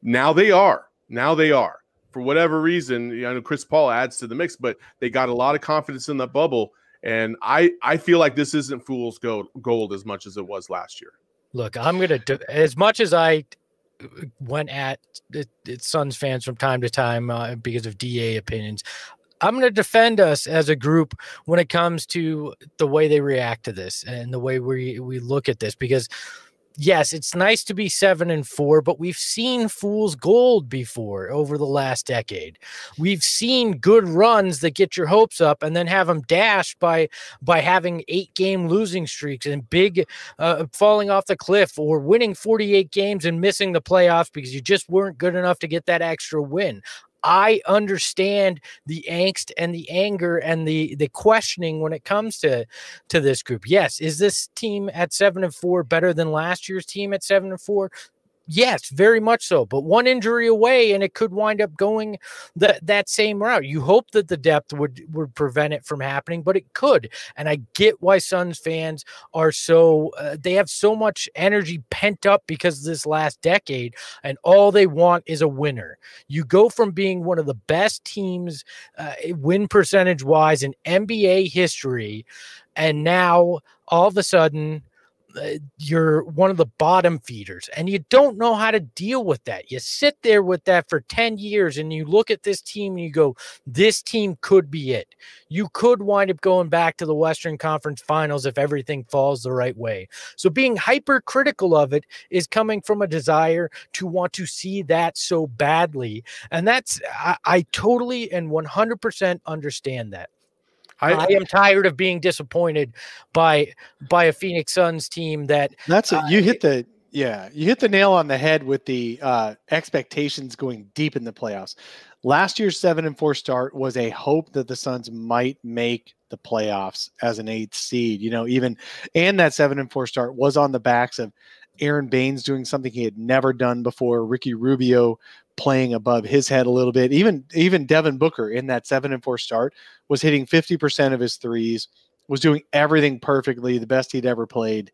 Now they are. Now they are. For whatever reason, you know, Chris Paul adds to the mix, but they got a lot of confidence in the bubble. And I I feel like this isn't fool's gold gold as much as it was last year. Look, I'm gonna do as much as I uh, went at it, it Suns fans from time to time uh, because of DA opinions. I'm going to defend us as a group when it comes to the way they react to this and the way we we look at this because yes, it's nice to be 7 and 4, but we've seen fools gold before over the last decade. We've seen good runs that get your hopes up and then have them dashed by by having 8 game losing streaks and big uh, falling off the cliff or winning 48 games and missing the playoffs because you just weren't good enough to get that extra win. I understand the angst and the anger and the the questioning when it comes to to this group. Yes, is this team at 7 and 4 better than last year's team at 7 and 4? Yes, very much so. But one injury away, and it could wind up going that that same route. You hope that the depth would would prevent it from happening, but it could. And I get why Suns fans are so uh, they have so much energy pent up because of this last decade, and all they want is a winner. You go from being one of the best teams, uh, win percentage wise in NBA history, and now all of a sudden Uh, you're one of the bottom feeders and you don't know how to deal with that. You sit there with that for 10 years and you look at this team and you go, this team could be it. You could wind up going back to the Western Conference finals if everything falls the right way. So being hypercritical of it is coming from a desire to want to see that so badly. And that's, I, I totally and 100% understand that. I, I, am tired of being disappointed by by a Phoenix Suns team that that's. You uh, hit the yeah, you hit the nail on the head with the uh, expectations going deep in the playoffs. Last year's seven and four start was a hope that the Suns might make the playoffs as an eighth seed. You know, even and that seven and four start was on the backs of Aron Baynes doing something he had never done before, Ricky Rubio playing above his head a little bit. Even even Devin Booker in that seven and four start was hitting 50% of his threes, was doing everything perfectly, the best he'd ever played.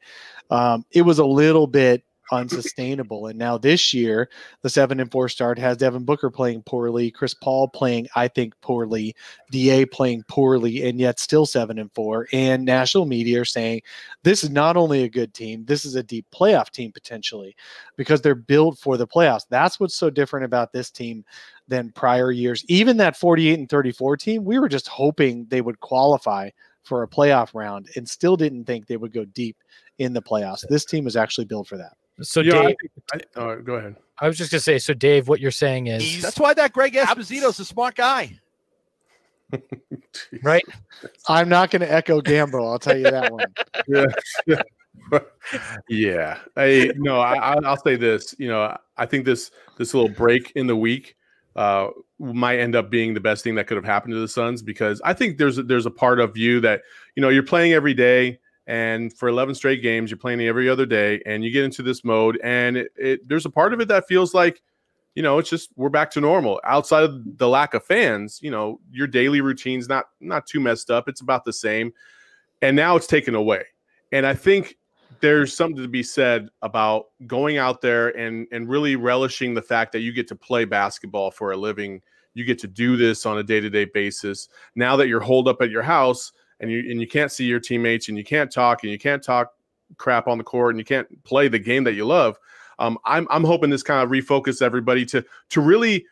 Um, it was a little bit unsustainable. And now this year, the seven and four start has Devin Booker playing poorly, Chris Paul playing, I think, poorly, Da playing poorly, and yet still seven and four. And national media are saying this is not only a good team, this is a deep playoff team potentially because they're built for the playoffs. That's what's so different about this team than prior years. Even that 48 and 34 team, we were just hoping they would qualify for a playoff round and still didn't think they would go deep in the playoffs. This team was actually built for that. So Yeah, I Dave, think- I- uh, go ahead. I was just gonna say, so Dave, what you're saying is That's why that Greg Esposito's a smart guy. right. I'm not going to echo Gambo. I'll tell you that one. yeah, yeah. I no, I, I- I'll say this. You know, I think this this little break in the week uh, might end up being the best thing that could have happened to the Suns because I think there's a, there's a part of you that you know you're playing every day. And for 11 straight games, you're playing every other day, and you get into this mode, and it, it, there's a part of it that feels like, you know, it's just we're back to normal. Outside of the lack of fans, you know, your daily routine's not not too messed up. It's about the same, and now it's taken away. And I think there's something to be said about going out there and and really relishing the fact that you get to play basketball for a living. You get to do this on a day to day basis. Now that you're holed up at your house and you and you can't see your teammates and you can't talk and you can't talk crap on the court and you can't play the game that you love. Um, I'm I'm hoping this kind of refocus everybody to to really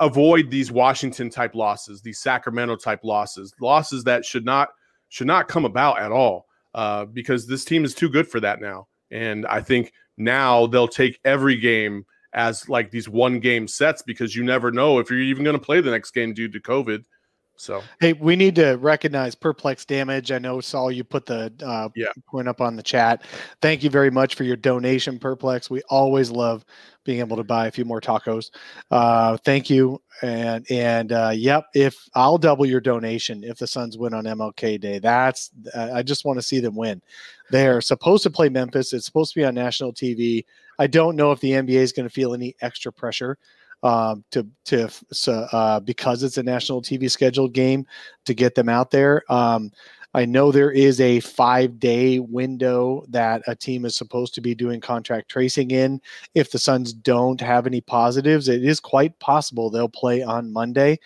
avoid these Washington type losses, these Sacramento type losses, losses that should not should not come about at all uh, because this team is too good for that now. And I think now they'll take every game as like these one game sets because you never know if you're even going to play the next game due to COVID. So Hey, we need to recognize perplex damage. I know Saul, you put the uh, Yeah. point up on the chat. Thank you very much for your donation, perplex. We always love being able to buy a few more tacos. Uh, thank you. And and uh, yep, if I'll double your donation if the Suns win on MLK Day. That's I just want to see them win. They're supposed to play Memphis. It's supposed to be on national TV. I don't know if the NBA is going to feel any extra pressure um, to to uh, because it's a national TV scheduled game to get them out there. Um, I know there is a five day window that a team is supposed to be doing contract tracing in. If the Suns don't have any positives, it is quite possible they'll play on Monday.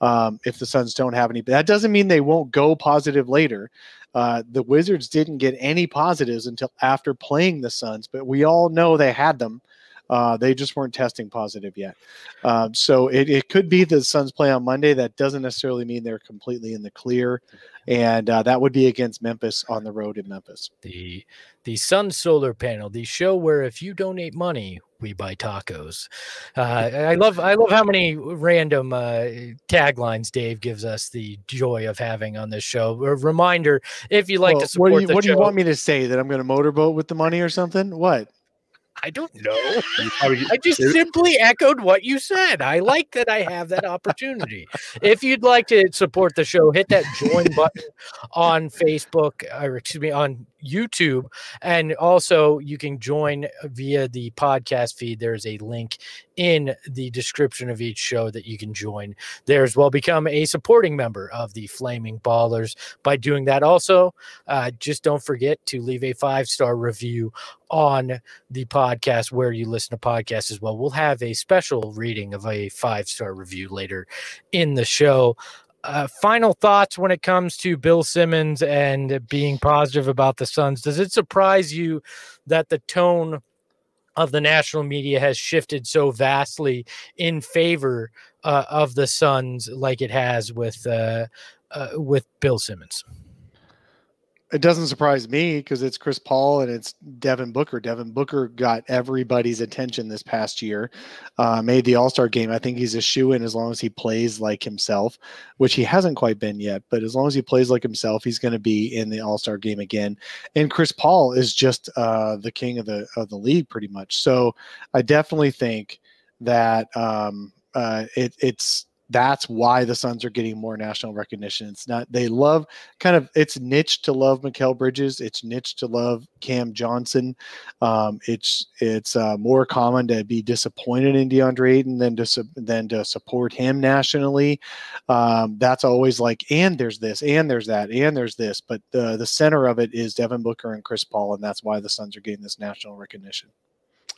Um, if the Suns don't have any, that doesn't mean they won't go positive later. Uh, the Wizards didn't get any positives until after playing the Suns, but we all know they had them. Uh, they just weren't testing positive yet. Um, so it, it could be the Suns play on Monday. That doesn't necessarily mean they're completely in the clear. And uh, that would be against Memphis on the road in Memphis. the the Sun Solar Panel, the show where if you donate money, we buy tacos. Uh, I love I love how many random uh, taglines Dave gives us the joy of having on this show. A reminder: if you like Well, to support what do you, what do you want me to say? That I'm going to motorboat with the money or something? What? I don't know. probably I just simply echoed what you said. I like that I have that opportunity. If you'd like to support the show, hit that join button on Facebook or excuse me on YouTube. And also you can join via the podcast feed. There's a link in the description of each show that you can join there as well. Become a supporting member of the Flaming Ballers by doing that. Also, uh, just don't forget to leave a five star review on the podcast where you listen to podcasts as well. We'll have a special reading of a five star review later in the show. Uh, final thoughts when it comes to Bill Simmons and being positive about the Suns. Does it surprise you that the tone of the national media has shifted so vastly in favor uh, of the Suns, like it has with uh, uh, with Bill Simmons? It doesn't surprise me because it's Chris Paul and it's Devin Booker. Devin Booker got everybody's attention this past year, uh, made the All Star game. I think he's a shoe in as long as he plays like himself, which he hasn't quite been yet. But as long as he plays like himself, he's going to be in the All Star game again. And Chris Paul is just uh, the king of the of the league, pretty much. So I definitely think that um, uh, it, it's that's why the Suns are getting more national recognition. It's not they love kind of it's niche to love Mikal Bridges. It's niche to love Cam Johnson. Um, it's it's uh, more common to be disappointed in DeAndre Ayton than to than to support him nationally. Um, that's always like and there's this and there's that and there's this, but the the center of it is Devin Booker and Chris Paul, and that's why the Suns are getting this national recognition.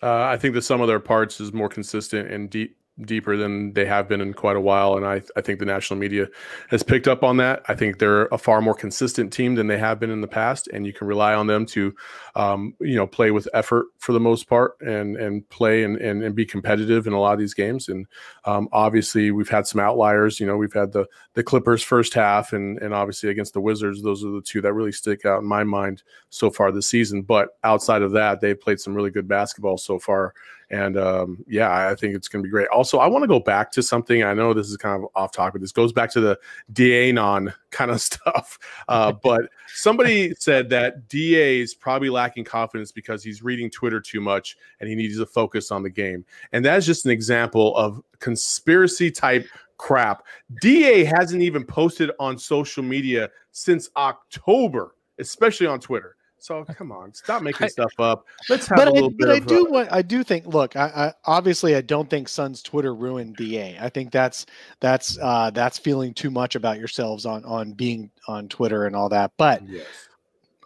Uh, I think the sum of their parts is more consistent and deep deeper than they have been in quite a while. And I, I think the national media has picked up on that. I think they're a far more consistent team than they have been in the past, and you can rely on them to, um, you know, play with effort for the most part and and play and, and, and be competitive in a lot of these games. And um, obviously, we've had some outliers. You know, we've had the the Clippers first half, and and obviously against the Wizards, those are the two that really stick out in my mind so far this season. But outside of that, they've played some really good basketball so far and um, yeah, I think it's going to be great. Also, I want to go back to something. I know this is kind of off topic. This goes back to the DAnon kind of stuff. Uh, but somebody said that DA is probably lacking confidence because he's reading Twitter too much and he needs to focus on the game. And that's just an example of conspiracy type crap. DA hasn't even posted on social media since October, especially on Twitter. So come on, stop making stuff up. Let's have but a little I, bit. But I do uh, want. I do think. Look, I, I obviously I don't think Sun's Twitter ruined Da. I think that's that's uh, that's feeling too much about yourselves on on being on Twitter and all that. But yes.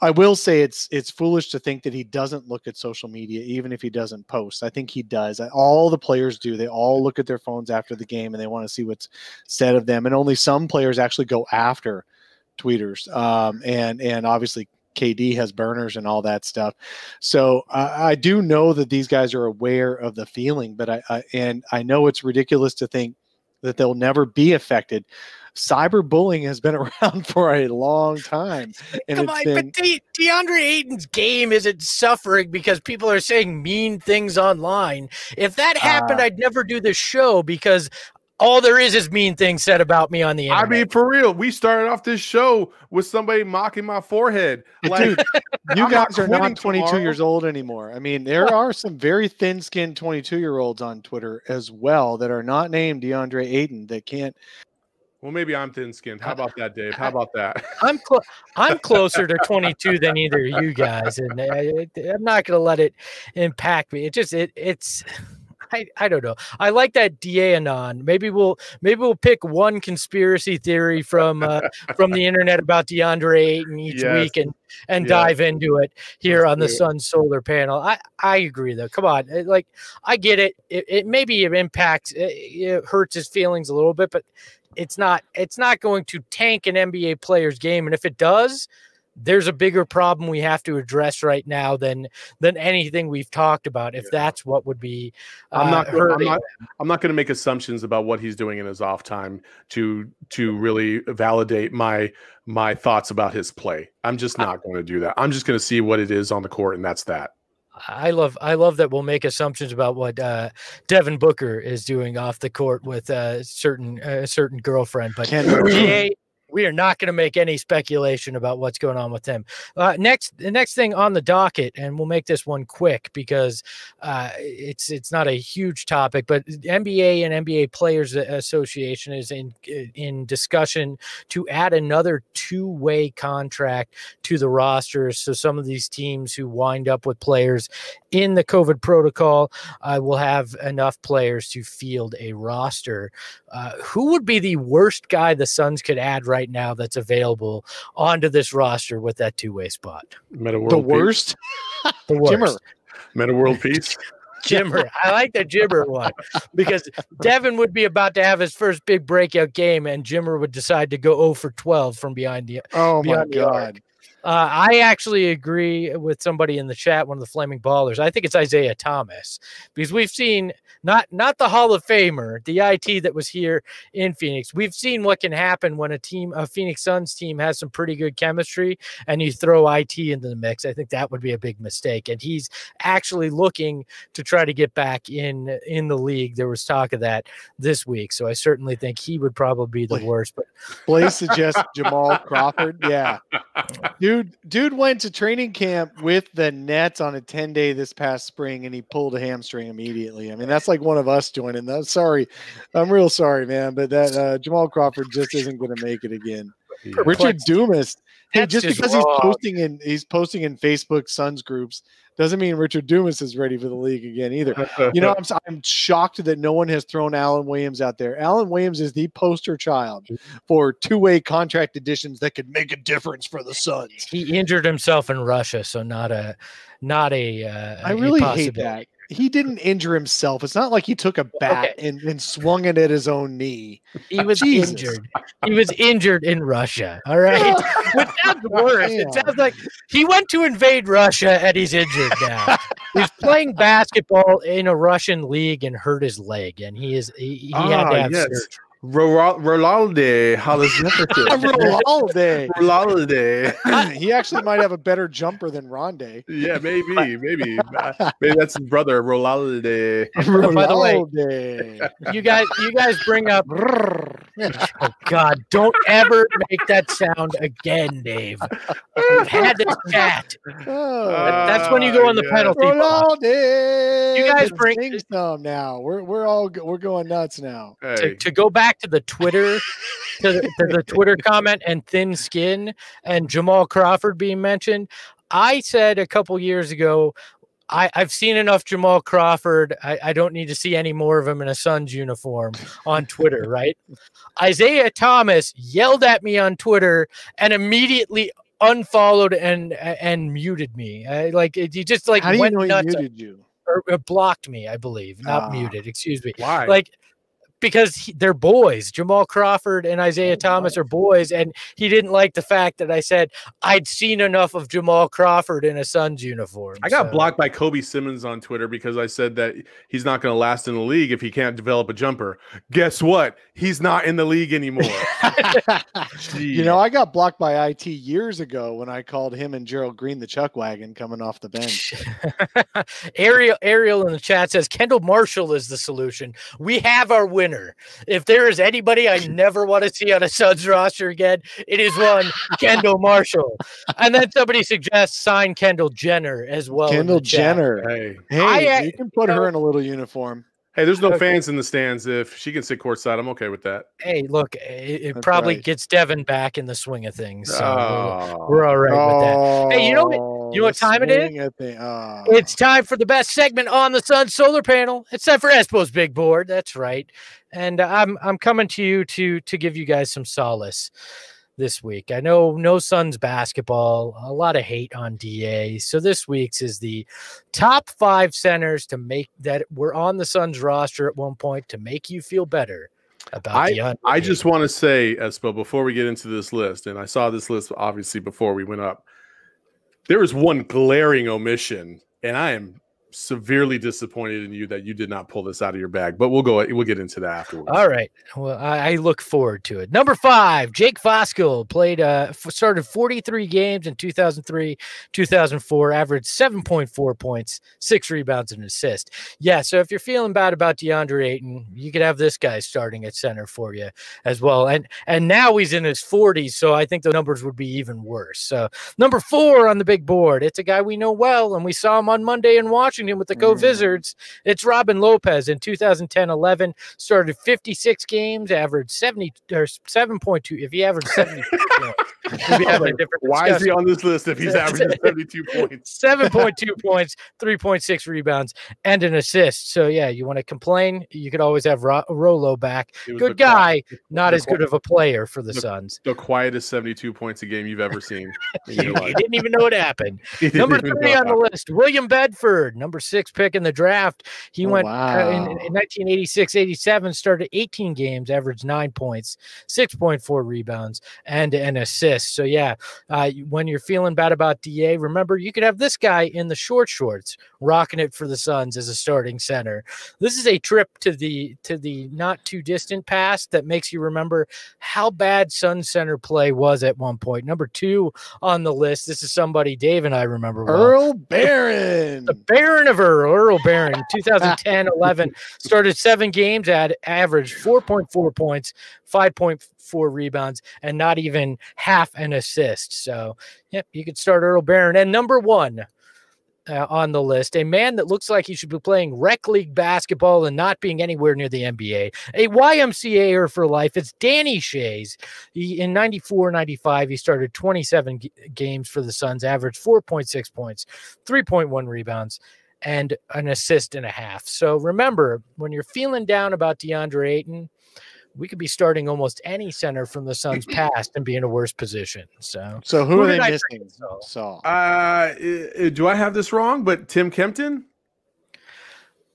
I will say it's it's foolish to think that he doesn't look at social media, even if he doesn't post. I think he does. All the players do. They all look at their phones after the game and they want to see what's said of them. And only some players actually go after tweeters. Um, and and obviously KD has burners and all that stuff. So I, I do know that these guys are aware of the feeling, but I, I and I know it's ridiculous to think that they'll never be affected. Cyberbullying has been around for a long time, and Come it's on, been but De- DeAndre Ayton's game isn't suffering because people are saying mean things online. If that happened, Uh, I'd never do this show because all there is is mean things said about me on the I mean, for real, we started off this show with somebody mocking my forehead. Like, Dude, you I'm not guys are not 22 tomorrow. years old anymore. I mean, there are some very thin-skinned 22 year olds on Twitter as well that are not named DeAndre Ayton that can't. well, maybe I'm thin-skinned. How about that, Dave? How about that? I'm clo- I'm closer to 22 than either of you guys, and I, I'm not going to let it impact me. It just it it's. I, I don't know. I like that DA anon. Maybe we'll maybe we'll pick one conspiracy theory from uh, from the internet about DeAndre Ayton each Yes. week and and Yeah. dive into it here Let's on the. Sun Solar Panel. I I agree though. Come on, It- like I get it. It, it maybe it impacts it, it hurts his feelings a little bit, but it's not it's not going to tank an NBA player's game. And if it does, there's a bigger problem we have to address right now than than anything we've talked about. If Yeah. that's what would be, I'm uh, not. I'm not. I'm not going to make assumptions about what he's doing in his off time to to really validate my my thoughts about his play. I'm just not going to do that. I'm just going to see what it is on the court, and that's that. I love I love that we'll make assumptions about what uh, Devin Booker is doing off the court with a certain a certain girlfriend, but Can't- GA, we are not going to make any speculation about what's going on with him. Uh, next, the next thing on the docket, and we'll make this one quick because uh, it's it's not a huge topic, but NBA and NBA Players Association is in in discussion to add another two way contract to the rosters. So some of these teams who wind up with players in the COVID protocol uh, will have enough players to field a roster. Uh, who would be the worst guy the Suns could add right now that's available onto this roster with that two way spot? Metta world the peace. worst. The worst. Jimmer. Metta World Peace. Jimmer. I like the Jimmer one because Devin would be about to have his first big breakout game, and Jimmer would decide to go 0 for 12 from behind the Oh my god! the arc. Uh, I actually agree with somebody in the chat, one of the Flaming Ballers. I think it's Isaiah Thomas because we've seen not not the Hall of Famer, the IT that was here in Phoenix. We've seen what can happen when a team, a Phoenix Suns team, has some pretty good chemistry, and you throw IT into the mix. I think that would be a big mistake. And he's actually looking to try to get back in in the league. There was talk of that this week, so I certainly think he would probably be the worst. But Blaze suggests Jamal Crawford. Yeah. Dude, dude went to training camp with the Nets on a 10 day this past spring and he pulled a hamstring immediately. I mean, that's like one of us joining. That sorry. I'm real sorry, man. But that uh, Jamal Crawford just isn't gonna make it again. Yeah. Richard Dumas. Hey, just just because he's posting in he's posting in Facebook Suns groups doesn't mean Richard Dumas is ready for the league again either. You know, I'm, s- I'm shocked that no one has thrown Alan Williams out there. Alan Williams is the poster child for two way contract additions that could make a difference for the Suns. he injured himself in Russia, so not a not a. Uh, I a really hate that. He didn't injure himself. It's not like he took a bat Okay. and, and swung it at his own knee. He was Jesus. injured. He was injured in Russia. All right. Which sounds worse. It sounds like he went to invade Russia and he's injured now. he's playing basketball in a Russian league and hurt his leg, and he is he, he had Ah, to have yes. surgery. Ro- Rolalde, Hollis Ronaldo. Rolalde. he actually might have a better jumper than Ronde. Yeah, maybe, maybe, Uh, maybe that's his brother, Rolalde. by the way- You guys, you guys bring up. Oh God! Don't ever make that sound again, Dave. We've had this chat. Oh, That's when you go on the Ah, penalty box. Ronaldo. You guys bring- sing some now. We're we're all we're going nuts now. Hey, to, to go back to the Twitter, to the, to the Twitter comment and thin skin and Jamal Crawford being mentioned. I said a couple years ago, I, I've seen enough Jamal Crawford. I, I don't need to see any more of him in a Suns uniform on Twitter, right? Isaiah Thomas yelled at me on Twitter and immediately unfollowed and and muted me. I, like he just like How do you went know he nuts muted you? or, or blocked me, I believe, not Ah. muted. Excuse me why? like because he, they're boys. Jamal Crawford and Isaiah Oh, Thomas are boys, and he didn't like the fact that I said I'd seen enough of Jamal Crawford in a Suns uniform. I got so- blocked by Kobe Simmons on Twitter because I said that he's not going to last in the league if he can't develop a jumper. Guess what? He's not in the league anymore. you know, I got blocked by IT years ago when I called him and Gerald Green the chuck wagon coming off the bench. Ariel Ariel in the chat says Kendall Marshall is the solution. We have our winner. If there is anybody I never want to see on a Suns roster again, it is one Kendall Marshall. And then somebody suggests sign Kendall Jenner as well. Kendall. Jenner. hey, Hey, I, uh, you can put you her know- in a little uniform. hey, there's no Okay. fans in the stands. If she can sit courtside, I'm okay with that. Hey, look, it, it probably right. gets Devin back in the swing of things. So we're- Oh. we're, all right with that. Hey, you know what- you know what time it is? swing of oh. It's time for the best segment on the Sun solar panel. It's time for Espo's big board. That's right. And uh, I'm I'm coming to you to to give you guys some solace this week. I know no Suns basketball, a lot of hate on DA. So this week's is the top 5 centers to make that were on the Suns roster at one point to make you feel better about I- I just want to say, Espo, before we get into this list, and I saw this list obviously before we went up, there is one glaring omission, and I am severely disappointed in you that you did not pull this out of your bag. But we'll go. We'll get into that afterwards. All right. Well, I, look forward to it. Number five, Jake Voskuhl played, uh, started 43 games in 2003, 2004, averaged 7.4 points, six rebounds, and an assist. Yeah. So if you're feeling bad about DeAndre Ayton, you could have this guy starting at center for you as well. And and now he's in his 40s, so I think the numbers would be even worse. So number four on the big board, it's a guy we know well, and we saw him on Monday in Washington with the Go Mm. Wizards. It's Robin Lopez in 2010 11 started 56 games, averaged 70 or 7.2. If he averaged 70, we'd be having a different Why is he on this list if he's averaging 72 points? 7.2 points, 3.6 rebounds, and an assist. So, yeah, you want to complain? You could always have Ro- Rolo back. Good guy, not the as good of a player for the the- Suns. The quietest 72 points a game you've ever seen. You didn't even know it happened. Number three on the list, William Bedford, number six pick in the draft. He Oh, went uh, in, wow. in 1986 87, started 18 games, averaged nine points, 6.4 rebounds, and an assist. So, yeah, uh, when you're feeling bad about DA, remember you could have this guy in the short shorts rocking it for the Suns as a starting center. This is a trip to the to the not too distant past that makes you remember how bad Sun center play was at one point. Number two on the list. This is somebody Dave and I remember well. Earl Barron. The Baron of Earl, Earl Barron, 2010 11, started seven games at average 4.4 points, 5.4 rebounds, and not even half an assist. So, yep, you could start Earl Barron. And number one, uh, on the list, a man that looks like he should be playing rec league basketball and not being anywhere near the NBA, a YMCAer for life. It's Danny Schayes. He, in 94 95, he started 27 g- games for the Suns, averaged 4.6 points, 3.1 rebounds, and an assist and a half. So remember, when you're feeling down about DeAndre Ayton, we could be starting almost any center from the Suns past and be in a worse position. So So who, Who are they I missing? So, Saul? Saul. Uh, i- i- do I have this wrong? But Tim Kempton?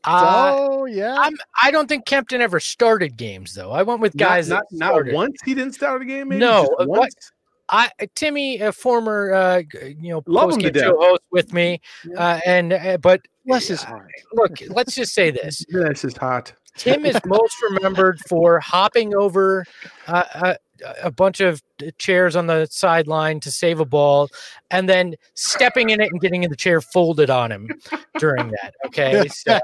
Uh, oh yeah. I'm. I don't think Kempton ever started games though. I went with guys not that not, not once he didn't start a game. Maybe? No, uh, what- once? I Timmy, a former uh, you know Love him to post-game death. host with me, uh, and uh, but Bless his heart. look, let's just say this: This is hot. Tim is most remembered for hopping over uh, a, a bunch of chairs on the sideline to save a ball, and then stepping in it and getting in the chair folded on him during that. Okay, so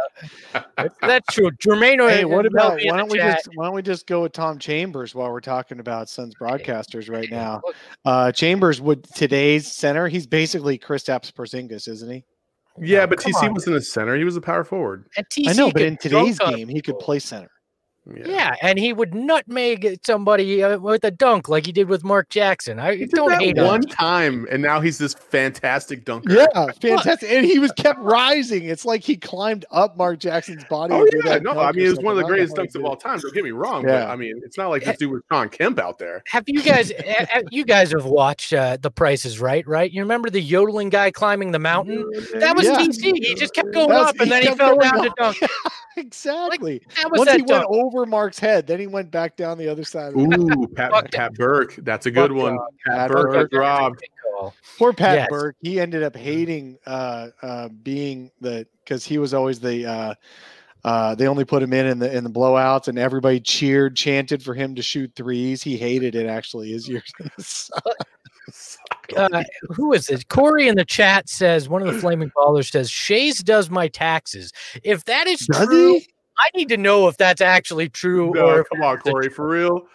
that's- true. Jermaine, Hey, what about why don't we chat. just why don't we just go with Tom Chambers while we're talking about Suns broadcasters right now? Uh Chambers would today's center, he's basically Chris Kristaps Porzingis, isn't he? Yeah, but come TC on. was in the center. He was a power forward. And TC I know, but in today's game, he could play center. Yeah, and he would nutmeg somebody uh, with a dunk like he did with Mark Jackson. I He did don't that hate one on. time, and now he's this fantastic dunker. Yeah, fantastic. And he was kept rising. It's like he climbed up Mark Jackson's body. Oh yeah, no, I or mean it's one of the greatest don't dunks of all time. Don't get me wrong, Yeah. but I mean it's not like this dude was Shawn Kemp out there. Have you guys? uh, uh, you guys have watched uh, The Price is Right, right? You remember the yodeling guy climbing the mountain? That was Yeah. TC. He just kept going That's- up, and he then he fell going down to up. dunk. he did. Exactly. That was Once that he dunk. went over Mark's head, then he went back down the other side. Of Ooh, Pat, Pat Burke. That's a good Fuck one. dog. Pat Pat Burke Burke. robbed. Poor Pat Yes. Burke. He ended up hating uh, uh, being the because he was always the. Uh, uh, they only put him in in the in the blowouts, and everybody cheered, chanted for him to shoot threes. He hated it actually his years. in the Sun. Uh, who is it? Corey in the chat says one of the flaming ballers says Schayes does my taxes. If that is Does true, he? I need to know if that's actually true No, or come on, Corey, for real.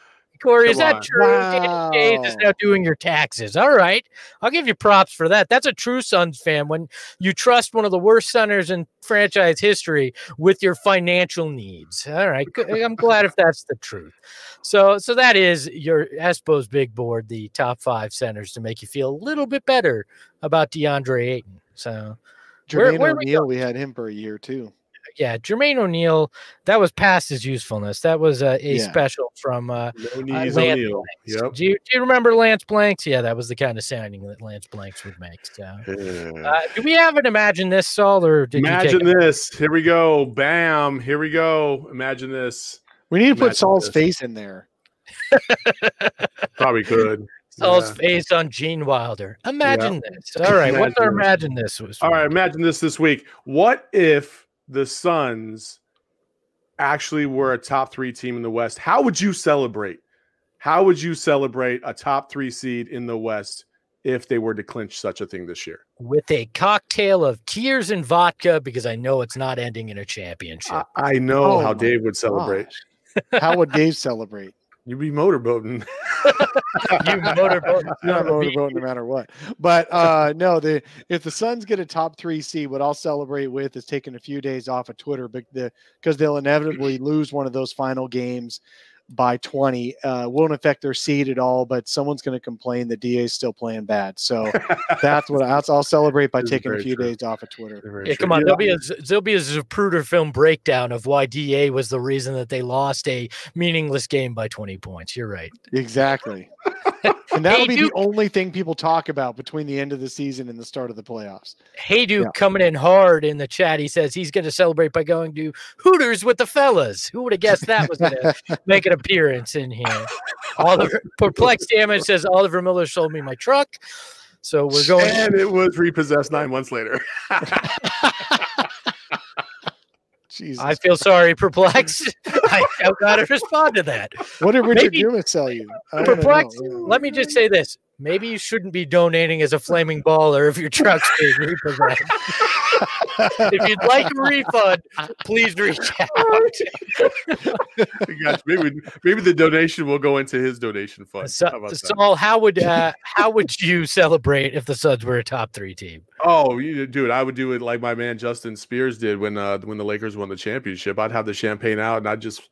Corey, is that on. true? Danny Schayes is now doing your taxes. All right. I'll give you props for that. That's a true Suns fan when you trust one of the worst Sunners in franchise history with your financial needs. All right. Eh, I'm glad if that's the truth. So so that is your Espo's big board, the top five centers to make you feel a little bit better about DeAndre Ayton. So Where- Jermaine where we O'Neal, we had him for a year too. Yeah, Jermaine O'Neal, that was past his usefulness. That was a, a Yeah. special from uh, No Lance O'Neal. Yep. Do you, do you remember Lance Blanks? Yeah, that was the kind of signing that Lance Blanks would make. So, uh, do we have an imagine this, Saul, or did Imagine you take it? this. Here we go. Bam. Here we go. Imagine this. We need to put Imagine Saul's this. face in there. Probably could. Saul's Yeah. face on Gene Wilder? Imagine this. All right, what's our imagine this? Was All right, imagine this this week. What if the Suns actually were a top three team in the West? How would you celebrate? How would you celebrate a top three seed in the West if they were to clinch such a thing this year? with a cocktail of tears and vodka because I know it's not ending in a championship. I, I know Oh how Dave would celebrate. Gosh. How would Dave celebrate? You'd be motorboating. you motorboat. not motorboat no matter what. But uh no, the if the Suns get a top three seed, what I'll celebrate with is taking a few days off of Twitter, but the because they'll inevitably lose one of those final games by 20. Uh won't affect their seed at all, but someone's going to complain that DA is still playing bad. So that's what I'll, I'll celebrate by taking a few true. days off of Twitter. Yeah, come on. There'll be a Z- there'll be a Zapruder film breakdown of why DA was the reason that they lost a meaningless game by 20 points. You're right. Exactly. and that'll Hey, be Duke- the only thing people talk about between the end of the season and the start of the playoffs. Hey Duke Yeah. coming in hard in the chat. He says he's going to celebrate by going to Hooters with the fellas. Who would have guessed that was going to make an appearance in here? Oliver perplexed damage says Oliver Miller sold me my truck. So we're going. and it was repossessed nine months later. Jesus. I feel sorry, perplexed. I, I've got to respond to that. what did Richard maybe- Dumas sell you? I. Perplexed. Let me just say this. Maybe you shouldn't be donating as a flaming baller if your truck's being repossessed. if you'd like a refund, please reach out. Gosh, maybe maybe the donation will go into his donation fund. So, How about that? Saul, how would uh, how would you celebrate if the Suns were a top three team? Oh, you dude, I would do it like my man Justin Spears did when uh when the Lakers won the championship. I'd have the champagne out and I'd just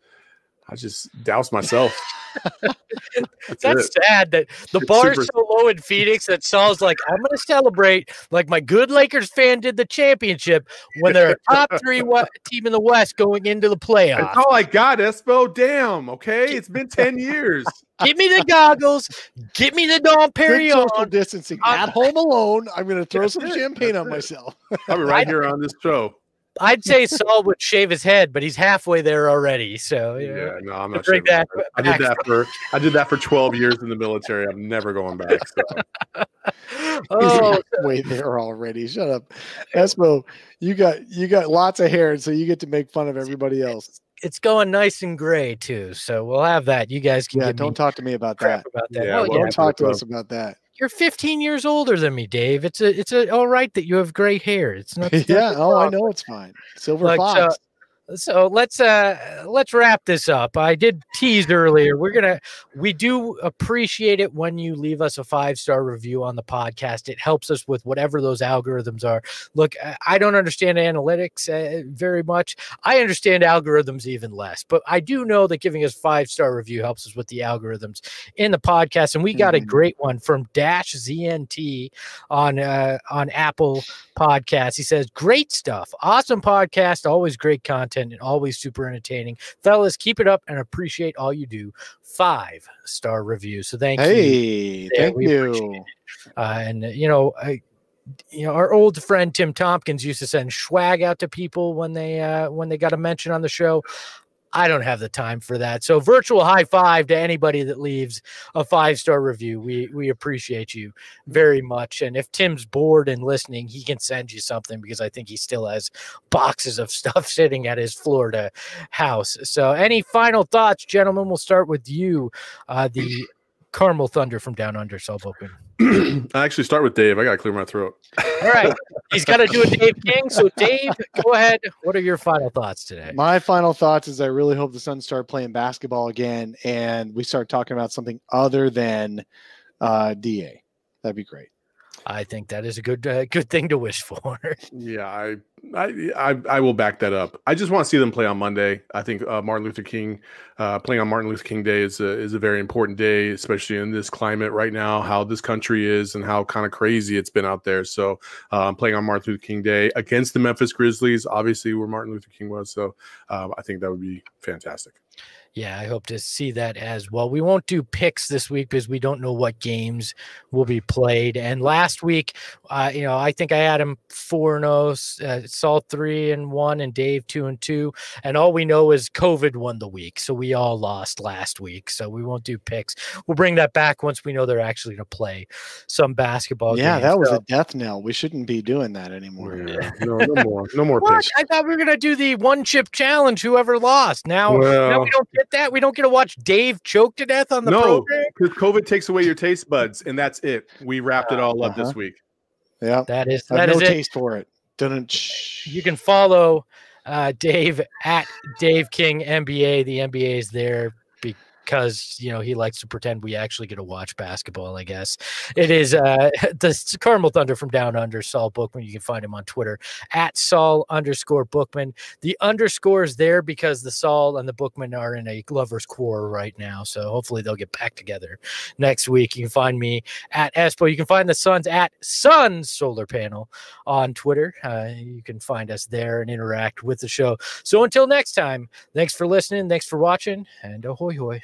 I just douse myself. That's, That's it. sad that the It's bar is super- so low in Phoenix that Saul's like, I'm going to celebrate like my good Lakers fan did the championship when they're a top three wa- team in the West going into the playoffs. That's all I got, Espo. Damn. Okay, it's been ten years. Give me the goggles. Give me the Dom Good social distancing I'm- at home alone. I'm going to throw That's some it. champagne That's on it. myself. I'll be right here on this show. I'd say Saul would shave his head, but he's halfway there already. So Yeah, yeah. no, I'm not sure. that I did back. that for I did that for 12 years in the military. I'm never going back. So. Oh, Wait there already. Shut up, Espo. You got you got lots of hair, so you get to make fun of everybody else. it's going nice and gray too. So we'll have that. You guys can Yeah, give don't me talk to me about that. about that. Yeah, oh, well, yeah. Don't talk to us about that. You're 15 years older than me, Dave. It's a it's a all right that you have gray hair. It's not. yeah. Oh, I know it's fine. Silver fox. uh, so let's uh let's wrap this up i did tease earlier we're gonna we do appreciate it when you leave us a five star review on the podcast it helps us with whatever those algorithms are look I- don't understand analytics uh, very much i understand algorithms even less but i do know that giving us five star review helps us with the algorithms in the podcast and we got a Mhm. great one from dash znt on uh on apple podcast. He says, Great stuff. Awesome podcast. Always great content and always super entertaining. Fellas, keep it up and appreciate all you do. Five star review. So thank you. hey, thank we you. Uh, and, you know, I, you know, our old friend Tim Tompkins used to send swag out to people when they uh, when they got a mention on the show. I don't have the time for that. So virtual high five to anybody that leaves a five star review. We we appreciate you very much. And if Tim's bored and listening, he can send you something because I think he still has boxes of stuff sitting at his Florida house. So any final thoughts, gentlemen? We'll start with you, uh, the Carmel Thunder from Down Under, Saul Bookman. I actually start with Dave. I got to clear my throat. All right. He's got to do a Dave King. So, Dave, go ahead. What are your final thoughts today? My final thoughts is I really hope the Suns start playing basketball again and we start talking about something other than uh, DA. That'd be great. I think that is a good uh, good thing to wish for. Yeah, I, I, I, I will back that up. I just want to see them play on Monday. I think uh, Martin Luther King, uh, playing on Martin Luther King Day is a, is a very important day, especially in this climate right now, how this country is and how kind of crazy it's been out there. So, um, playing on Martin Luther King Day against the Memphis Grizzlies, obviously where Martin Luther King was. So, um, I think that would be fantastic. Yeah, I hope to see that as well. We won't do picks this week because we don't know what games will be played. And last week, uh, you know, I think I had him four and zero, uh, Saul three and one, and Dave two and two. And all we know is COVID won the week, so we all lost last week. So we won't do picks. We'll bring that back once we know they're actually going to play some basketball. yeah, games. that was So- a death knell. We shouldn't be doing that anymore. Yeah, no, no more, no more What? picks. I thought we were gonna do the one chip challenge. Whoever lost. Now, now we don't get that. We don't get to watch Dave choke to death on the No, program. because COVID takes away your taste buds, and that's it. We wrapped it all up this Uh-huh. week. Yeah. That is I that have is no it. taste for it. Dun-dun, You can follow uh, Dave at Dave King NBA. The NBA is there because you know he likes to pretend we actually get to watch basketball. I guess it is uh, the Carmel Thunder from Down Under. Saul Bookman. You can find him on Twitter at Saul underscore Bookman. The underscore is there because the Saul and the Bookman are in a lovers quarrel right now. So hopefully they'll get back together next week. You can find me at Espo. You can find the Suns at Suns Solar Panel on Twitter. Uh, you can find us there and interact with the show. So until next time, thanks for listening. Thanks for watching, and ahoy hoy.